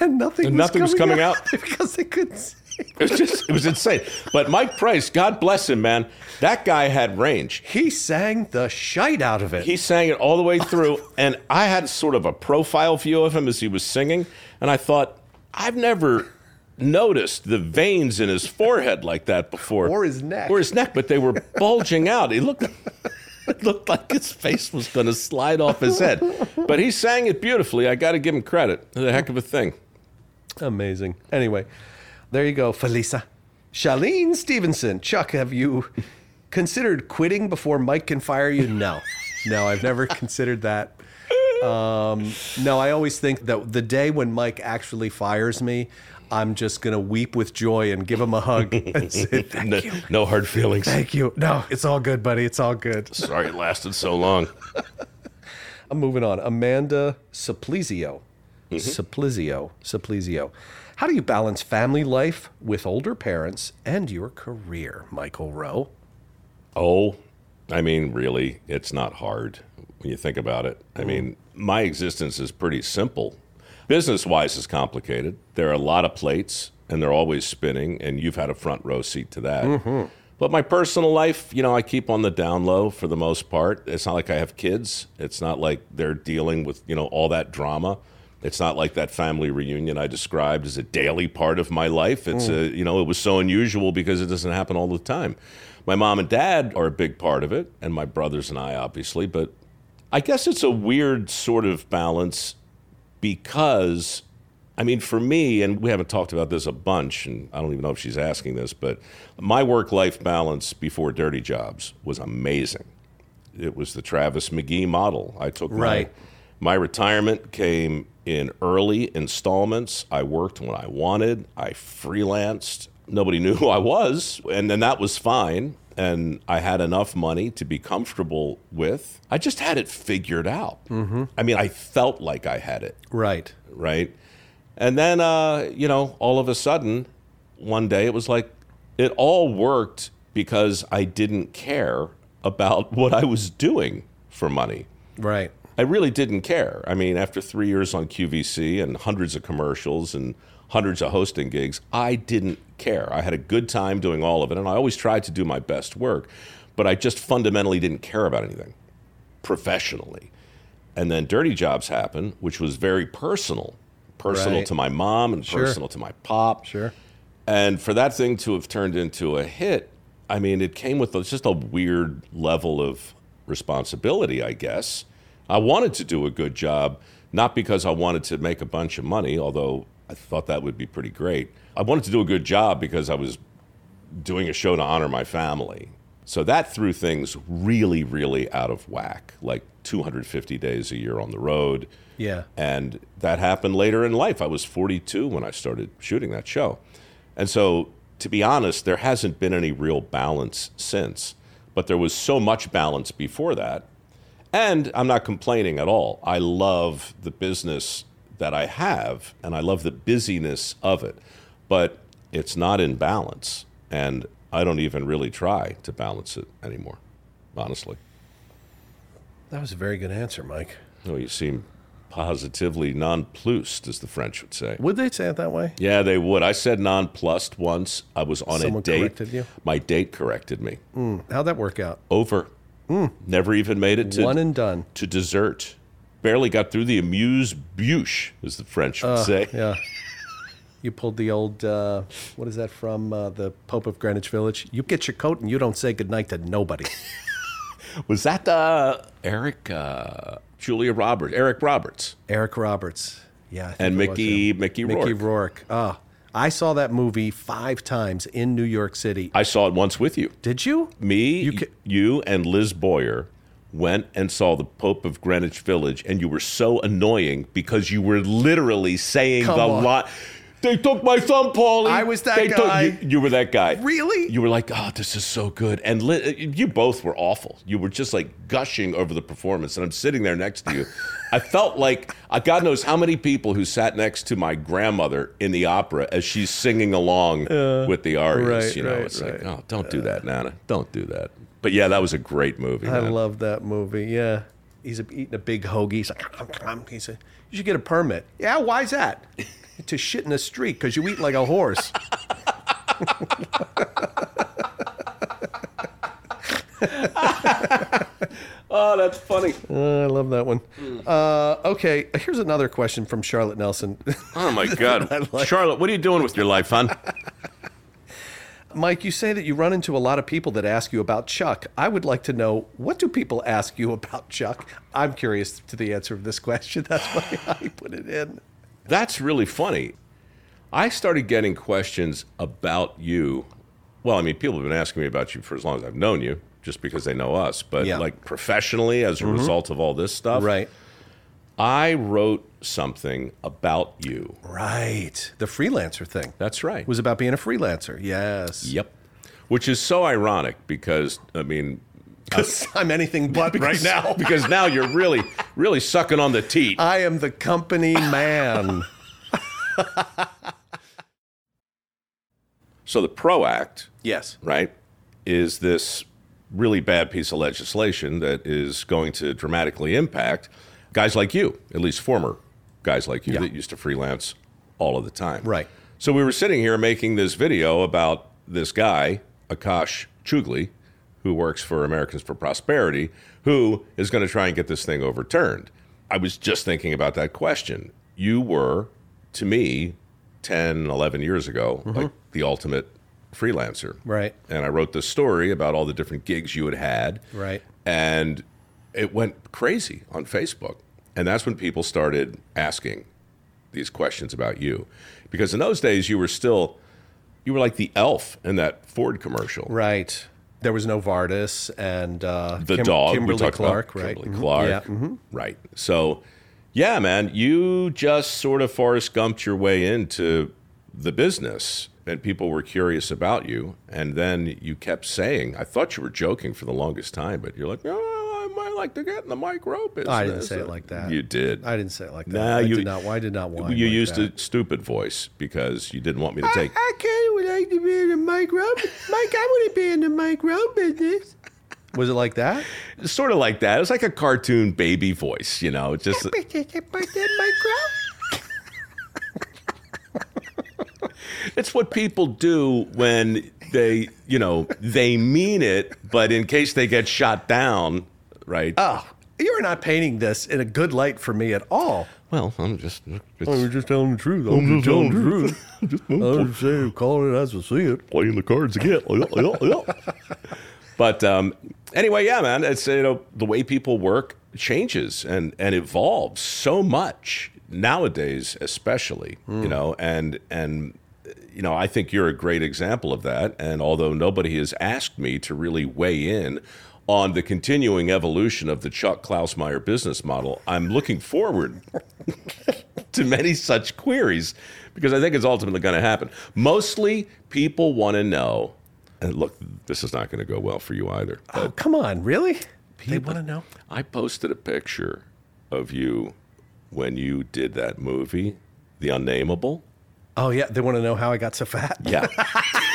and nothing And was nothing was coming coming out out? because they couldn't. Sing. It was just, it was insane. But Mike Price, God bless him, man. That guy had range. He sang the shite out of it. He sang it all the way through, and I had sort of a profile view of him as he was singing, and I thought, I've never noticed the veins in his forehead like that before, Or his neck. or his neck, but they were bulging out. He looked. It looked like his face was going to slide off his head, but he sang it beautifully. I got to give him credit. A heck of a thing. Amazing. Anyway, there you go, Felisa. Charlene Stevenson. Chuck, have you considered quitting before Mike can fire you? No. No, I've never considered that. Um, no, I always think that the day when Mike actually fires me, I'm just going to weep with joy and give him a hug and say, thank No, you. no hard feelings. Thank you. No, it's all good, buddy. It's all good. Sorry it lasted so long. I'm moving on. Amanda Supplizio. Mm-hmm. Supplizio. Supplizio. How do you balance family life with older parents and your career, Michael Rowe? Oh, I mean, really, it's not hard when you think about it. I mm. mean, my existence is pretty simple. Business wise, is complicated. There are a lot of plates, and they're always spinning, and you've had a front row seat to that. Mm-hmm. But my personal life, you know, I keep on the down low for the most part. It's not like I have kids. It's not like they're dealing with, you know, all that drama. It's not like that family reunion I described as a daily part of my life. It's mm. a, you know, it was so unusual because it doesn't happen all the time. My mom and dad are a big part of it, and my brothers and I, obviously. But I guess it's a weird sort of balance because, I mean, for me, and we haven't talked about this a bunch, and I don't even know if she's asking this, but my work life balance before Dirty Jobs was amazing. It was the Travis McGee model. I took my- my retirement came in early installments. I worked when I wanted. I freelanced. Nobody knew who I was, and then that was fine. And I had enough money to be comfortable with. I just had it figured out. Mm-hmm. I mean, I felt like I had it Right. right? And then, uh, you know, all of a sudden, one day it was like it all worked because I didn't care about what I was doing for money. Right. I really didn't care. I mean, after three years on QVC and hundreds of commercials and hundreds of hosting gigs, I didn't care. I had a good time doing all of it, and I always tried to do my best work, but I just fundamentally didn't care about anything professionally. And then Dirty Jobs happened, which was very personal, personal Right. to my mom and Sure. personal to my pop. Sure. And for that thing to have turned into a hit, I mean, it came with just a weird level of responsibility, I guess. I wanted to do a good job, not because I wanted to make a bunch of money, although I thought that would be pretty great. I wanted to do a good job because I was doing a show to honor my family. So that threw things really, really out of whack, like 250 days a year on the road. Yeah. And that happened later in life. I was 42 when I started shooting that show. And so, to be honest, there hasn't been any real balance since. But there was so much balance before that. And I'm not complaining at all. I love the business that I have, and I love the busyness of it. But it's not in balance. And I don't even really try to balance it anymore, honestly. That was a very good answer, Mike. Oh, you seem positively nonplussed, as the French would say. Would they say it that way? Yeah, they would. I said nonplussed once. I was on Someone a date. corrected you? My date corrected me. Hmm, how'd that work out? Over. Hmm. Never even made it to One and done. to dessert. Barely got through the amuse bouche, as the French would say. Yeah. You pulled the old, uh, what is that from uh, the Pope of Greenwich Village? You get your coat and you don't say goodnight to nobody. Was that uh, Eric, uh, Julia Roberts, Eric Roberts, Eric Roberts. Yeah. And was Mickey him. Mickey Mickey Rourke? Rourke. Ah, I saw that movie five times in New York City. I saw it once with you. Did you? Me, You you, and Liz Boyer went and saw the Pope of Greenwich Village, and you were so annoying because you were literally saying Come the lot. They took my thumb, Paulie. I was that They took- guy. you, you were that guy. Really? You were like, oh, this is so good. And Li- you both were awful. You were just like gushing over the performance. And I'm sitting there next to you. I felt like, uh, God knows how many people who sat next to my grandmother in the opera as she's singing along with the arias. right, you know, right, it's like, oh, don't do that, Nana. Don't do that. But yeah, that was a great movie. I man. love that movie. Yeah. He's a, eating a big hoagie. He's like, he said, you should get a permit. Yeah, why's that? to shit in the street because you eat like a horse. Oh, that's funny. Uh, I love that one. Uh, okay, here's another question from Charlotte Nelson. Oh my God, like- Charlotte, what are you doing with your life, hon? Mike, you say that you run into a lot of people that ask you about Chuck. I would like to know what do people ask you about Chuck? I'm curious to the answer of this question. That's why I put it in. That's really funny. I started getting questions about you. Well, I mean, people have been asking me about you for as long as I've known you, just because they know us. But Yeah. like professionally, as a mm-hmm. result of all this stuff, Right. I wrote something about you. Right. The freelancer thing. That's right. It was about being a freelancer. Yes. Yep. Which is so ironic because I mean, because I'm anything but right now. because now you're really, really sucking on the teat. I am the company man. So the PRO Act, yes. right, is this really bad piece of legislation that is going to dramatically impact guys like you, at least former guys like you Yeah. that used to freelance all of the time. Right. So we were sitting here making this video about this guy, Akash Chougule, who works for Americans for Prosperity, who is going to try and get this thing overturned. I was just thinking about that question. You were, to me, 10, 11 years ago, mm-hmm. like the ultimate freelancer. Right. And I wrote this story about all the different gigs you had had. Right. And it went crazy on Facebook. And that's when people started asking these questions about you. Because in those days, you were still, you were like the elf in that Ford commercial. Right. There was no Vardis and uh, The Kim- dog, Kimberly Clark, right? Kimberly Mhm. Clark. Yeah. mhm. Right. So, yeah, man, you just sort of Forrest Gumped your way into the business. And people were curious about you. And then you kept saying, I thought you were joking for the longest time, but you're like, oh, I like to get in the micro business. I didn't say it like that. You did. I didn't say it like that. Nah, I you- did not. I did not whine you like used that. a stupid voice because you didn't want me to take. I kind of would like to be in the micro. Mike, I want to be in the micro business. Was it like that? sort of like that. It was like a cartoon baby voice, you know. It's just it's what people do when they, you know, they mean it, but in case they get shot down, right? Oh, you're not painting this in a good light for me at all. well, I'm just. It's You're just telling the truth. I'm just telling the truth. I'm just saying, call it as I see it. playing the cards again. but um, anyway, yeah, man, it's you know the way people work changes and and evolves so much nowadays, especially you know, and and you know, I think you're a great example of that. And although nobody has asked me to really weigh in on the continuing evolution of the Chuck Klausmeyer business model, I'm looking forward to many such queries because I think it's ultimately going to happen. Mostly people want to know, and look, this is not going to go well for you either. Oh, come on, really? they want to know. I posted a picture of you when you did that movie, The Unnamable. Oh yeah, they want to know how I got so fat. Yeah.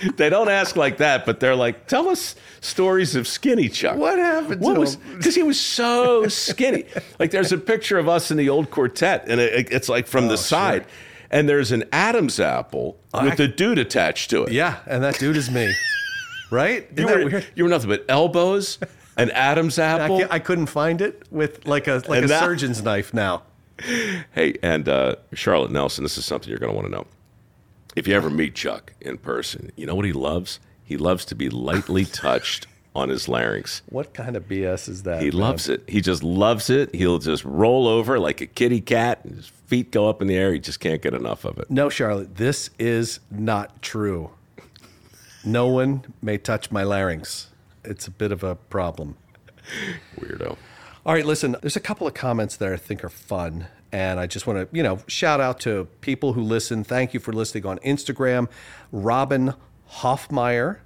they don't ask like that, but they're like, "Tell us stories of Skinny Chuck." What happened What to was? him? Because he was so skinny. like, there's a picture of us in the old quartet, and it, it's like from the side, and there's an Adam's apple with I- a dude attached to it. Yeah, and that dude is me. Right? Isn't you were you were nothing but elbows, an Adam's apple. can't- I couldn't find it with like a like And a that- surgeon's knife now. Hey, and uh, Charlotte Nelson, this is something you're going to want to know. If you ever meet Chuck in person, you know what he loves? He loves to be lightly touched on his larynx. What kind of BS is that? He man? loves it. He just loves it. He'll just roll over like a kitty cat, and his feet go up in the air. He just can't get enough of it. No, Charlotte, this is not true. No one may touch my larynx. It's a bit of a problem. Weirdo. All right, listen, there's a couple of comments that I think are fun. And I just want to, you know, shout out to people who listen. Thank you for listening on Instagram. Robin Hoffmeyer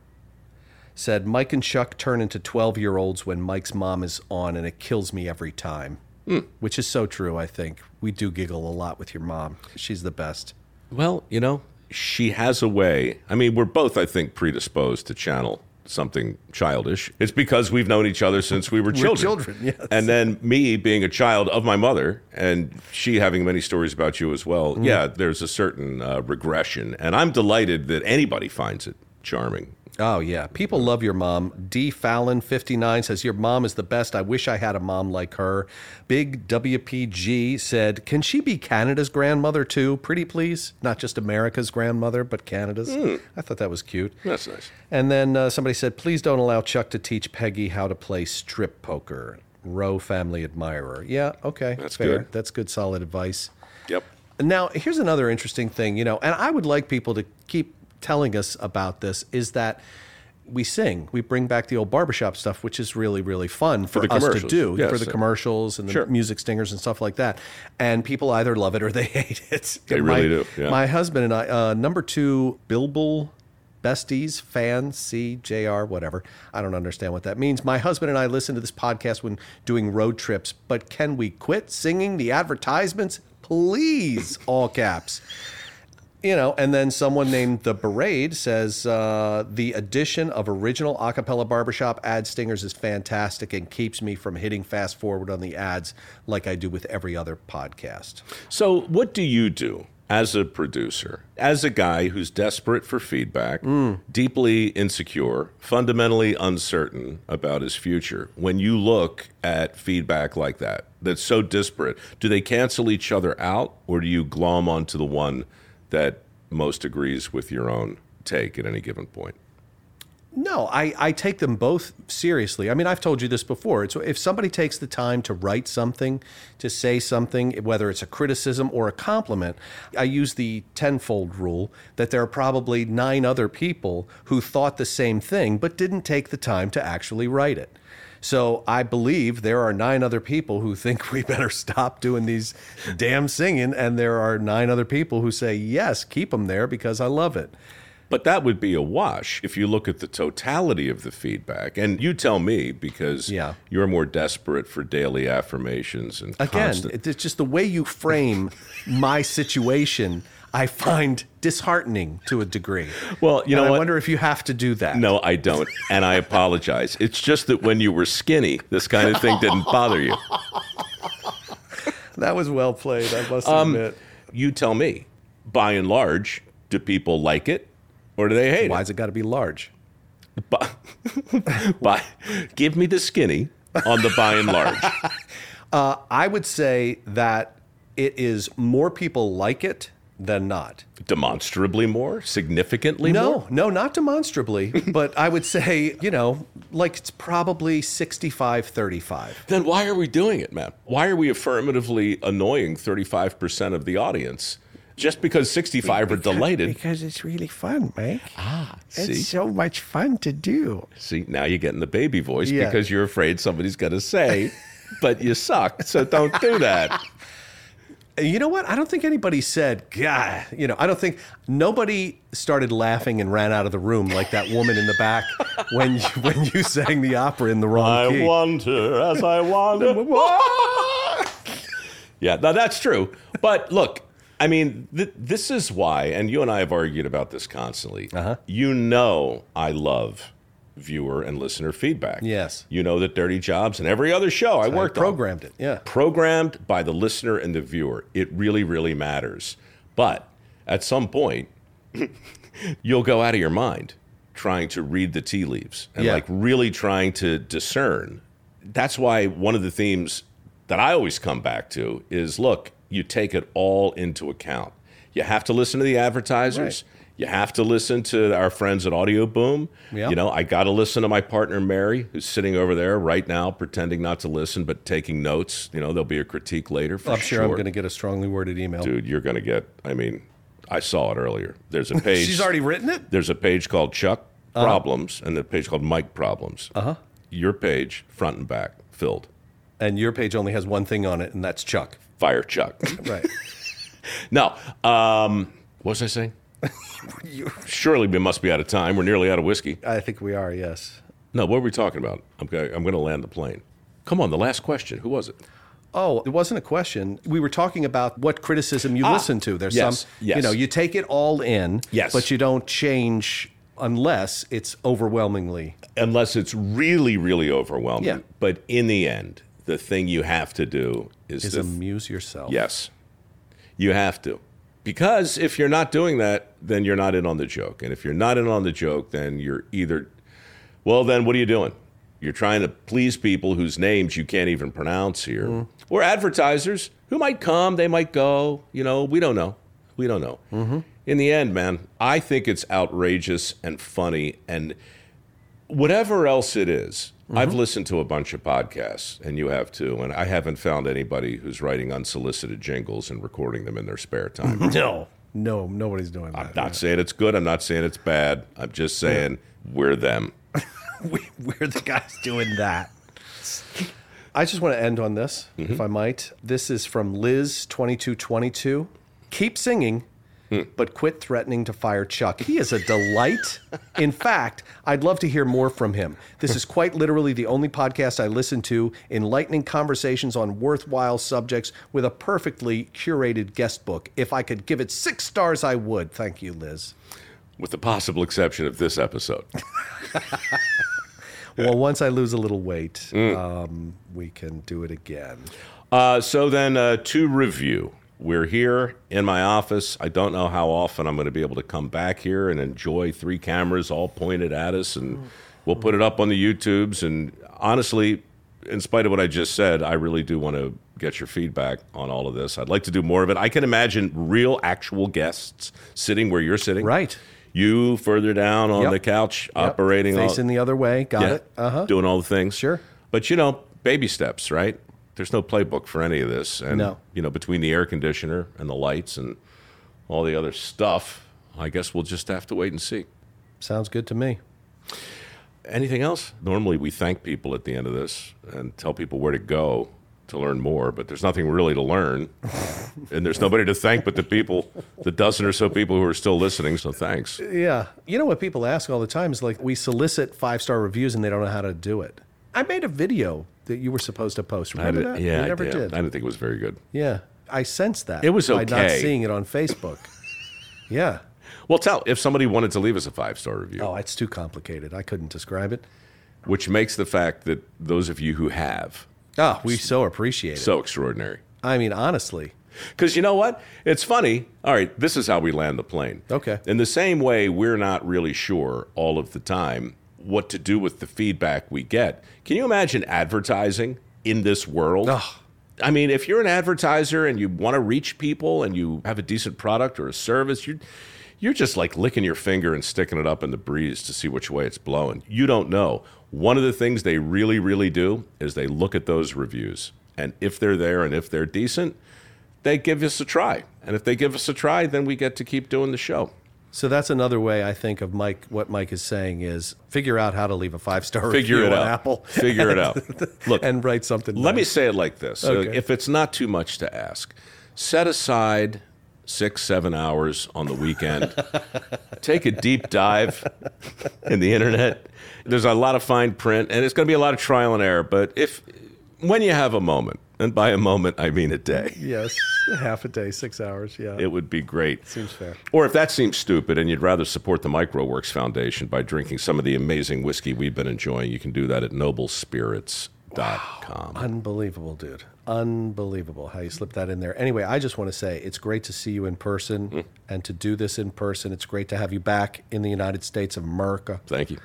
said, Mike and Chuck turn into 12 year olds when Mike's mom is on, and it kills me every time. Hmm. Which is so true, I think. We do giggle a lot with your mom. She's the best. Well, you know, she has a way. I mean, we're both, I think, predisposed to channel something childish. It's because we've known each other since we were children. children, yes. And then me being a child of my mother and she having many stories about you as well. Mm-hmm. Yeah, there's a certain uh, regression. And I'm delighted that anybody finds it charming. Oh yeah, people love your mom. D Fallon fifty nine says your mom is the best. I wish I had a mom like her. Big WPG said, "Can she be Canada's grandmother too? Pretty please, not just America's grandmother, but Canada's." I thought that was cute. That's nice. And then uh, somebody said, "Please don't allow Chuck to teach Peggy how to play strip poker." Rowe family admirer. Yeah, okay, That's fair. good. That's good, solid advice. Yep. Now, here's another interesting thing, you know, and I would like people to keep telling us about this is that we sing, we bring back the old barbershop stuff, which is really, really fun for, the us to do yes. for the commercials and the Sure. music stingers and stuff like that. And people either love it or they hate it. They my, really do, yeah. My husband and I, uh, number two, Bilbil Besties, fan, CJR, whatever. I don't understand what that means. My husband and I listen to this podcast when doing road trips, but can we quit singing the advertisements? Please, all caps. You know, and then someone named the Berade says uh, the addition of original acapella barbershop ad stingers is fantastic and keeps me from hitting fast forward on the ads like I do with every other podcast. So, what do you do as a producer, as a guy who's desperate for feedback, deeply insecure, fundamentally uncertain about his future? When you look at feedback like that, that's so disparate, do they cancel each other out, or do you glom onto the one that most agrees with your own take at any given point? No, I, I take them both seriously. I mean, I've told you this before. It's if somebody takes the time to write something, to say something, whether it's a criticism or a compliment, I use the tenfold rule that there are probably nine other people who thought the same thing but didn't take the time to actually write it. So I believe there are nine other people who think we better stop doing these damn singing, and there are nine other people who say yes, keep them there because I love it. But that would be a wash if you look at the totality of the feedback. And you tell me because Yeah. you're more desperate for daily affirmations and again constant. it's just the way you frame my situation i find disheartening to a degree Well, you know i what? wonder if you have to do that No, I don't. And I apologize. It's just that when you were skinny, this kind of thing didn't bother you. that was well played i must Um, admit You tell me, by and large, do people like it or do they hate why's it got to be large it? By, by, give me the skinny on the by and large. Uh, i would say that it is more people like it than not Demonstrably more? Significantly no more? no not demonstrably but i would say you know like it's probably 65 35 Then why are we doing it, man? Why are we affirmatively annoying 35% of the audience Just because 65 are delighted. Because it's really fun, Mike. Ah, see, It's so much fun to do. see, now you're getting the baby voice Yeah. because you're afraid somebody's going to say, but you suck. So don't do that. You know what? I don't think anybody said, God, you know, I don't think nobody started laughing and ran out of the room like that woman in the back when you, when you sang the opera in the wrong key. wonder as I wander. yeah, now that's true. But look, I mean, th- this is why, and you and I have argued about this constantly. Uh-huh. You know, I love viewer and listener feedback. Yes. You know that Dirty Jobs and every other show I I worked on programmed it. Yeah. programmed by the listener and the viewer. It really, really matters. But at some point, you'll go out of your mind trying to read the tea leaves and Yeah. like really trying to discern. That's why one of the themes that I always come back to is look, you take it all into account. You have to listen to the advertisers. Right. You have to listen to our friends at Audioboom. Yeah. You know, I got to listen to my partner Mary, who's sitting over there right now, pretending not to listen but taking notes. You know, there'll be a critique later. For sure. I'm sure, I'm going to get a strongly worded email. Dude, you're going to get. I mean, I saw it earlier. There's a page. She's already written it? There's a page called Chuck Problems and a page called Mike Problems. Uh huh. Your page, front and back, filled. And your page only has one thing on it, and that's Chuck. Fire Chuck. Right. no. Um, what was I saying? Surely we must be out of time. We're nearly out of whiskey. I think we are, yes. No, what were we talking about? I'm, I'm going to land the plane. Come on, the last question. Who was it? Oh, it wasn't a question. We were talking about what criticism you listen to. There's yes, some, yes. you know, you take it all in, Yes. but you don't change unless it's overwhelmingly. Unless it's really, really overwhelming. Yeah. But in the end, the thing you have to do is, Is to amuse yourself. Yes. You have to. Because if you're not doing that, then you're not in on the joke. And if you're not in on the joke, then you're either, well, then what are you doing? You're trying to please people whose names you can't even pronounce here, Mm. or advertisers who might come, they might go. You know, we don't know. We don't know. Mm-hmm. In the end, man, I think it's outrageous and funny. And whatever else it is, Mm-hmm. I've listened to a bunch of podcasts, and you have too, and I haven't found anybody who's writing unsolicited jingles and recording them in their spare time. No. No, nobody's doing that. I'm not saying it's good. I'm not saying it's bad. I'm just saying we're them. we, we're the guys doing that. I just want to end on this, if I might. This is from Liz2222. Keep singing, but quit threatening to fire Chuck. He is a delight. In fact, I'd love to hear more from him. This is quite literally the only podcast I listen to, enlightening conversations on worthwhile subjects with a perfectly curated guest book. If I could give it six stars, I would. Thank you, Liz. with the possible exception of this episode. Well, once I lose a little weight, um, we can do it again. Uh, so then, uh, to review, we're here in my office. I don't know how often I'm going to be able to come back here and enjoy three cameras all pointed at us, and we'll put it up on the YouTubes. And honestly, in spite of what I just said, I really do want to get your feedback on all of this. I'd like to do more of it. I can imagine real, actual guests sitting where you're sitting. Right. You further down on Yep. the couch, Yep. operating all- facing the other way. Got yeah, it. Uh huh. doing all the things. Sure. But you know, baby steps, right? There's no playbook for any of this, and No. you know, between the air conditioner and the lights and all the other stuff, I guess we'll just have to wait and see. Sounds good to me. Anything else? Normally, we thank people at the end of this and tell people where to go to learn more, but there's nothing really to learn, and there's nobody to thank but the people, the dozen or so people who are still listening. So thanks. Yeah. You know what people ask all the time is like, we solicit five star reviews and they don't know how to do it. I made a video that you were supposed to post. I Remember did- that? yeah, You I never did. did. I didn't think it was very good. Yeah. I sensed that. It was By not seeing it on Facebook. yeah. Well, tell if somebody wanted to leave us a five star review. Oh, it's too complicated. I couldn't describe it. which makes the fact that those of you who have Oh, we so appreciate it. so extraordinary. I mean, honestly. Because you know what? It's funny. All right, this is how we land the plane. Okay. In the same way, we're not really sure all of the time what to do with the feedback we get. Can you imagine advertising in this world? Ugh. I mean, if you're an advertiser and you want to reach people and you have a decent product or a service, you're you're just like licking your finger and sticking it up in the breeze to see which way it's blowing. You don't know. One of the things they really, really do is they look at those reviews. And if they're there and if they're decent, they give us a try. And if they give us a try, then we get to keep doing the show. So that's another way I think of Mike. What Mike is saying is figure out how to leave a five star review it on out. Apple. Figure it out. Look, and write something. Let me say it like this. So Okay. if it's not too much to ask, set aside six, seven hours on the weekend. Take a deep dive in the internet. There's a lot of fine print, and it's going to be a lot of trial and error. But if when you have a moment, and by a moment I mean a day, Yes, half a day, six hours. Yeah, it would be great. seems fair. Or if that seems stupid and you'd rather support the mikeroweWORKS Foundation by drinking some of the amazing whiskey we've been enjoying, you can do that at knobelspirits.com. Unbelievable, dude. Unbelievable how you slipped that in there. Anyway, I just want to say it's great to see you in person Hmm. and to do this in person. It's great to have you back in the United States of America. Thank you.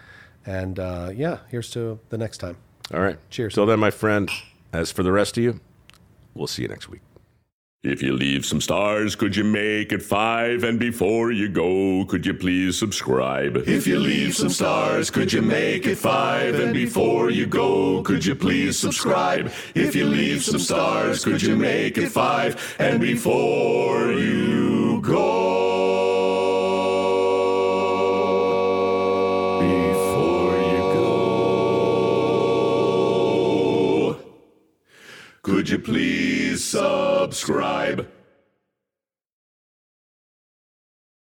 And uh, yeah, here's to the next time. All right. Cheers. Till then, my friend, as for the rest of you, we'll see you next week. If you leave some stars, could you make it five? And before you go, could you please subscribe? If you leave some stars, could you make it five? And before you go, could you please subscribe? If you leave some stars, could you make it five? And before you go, could you please subscribe?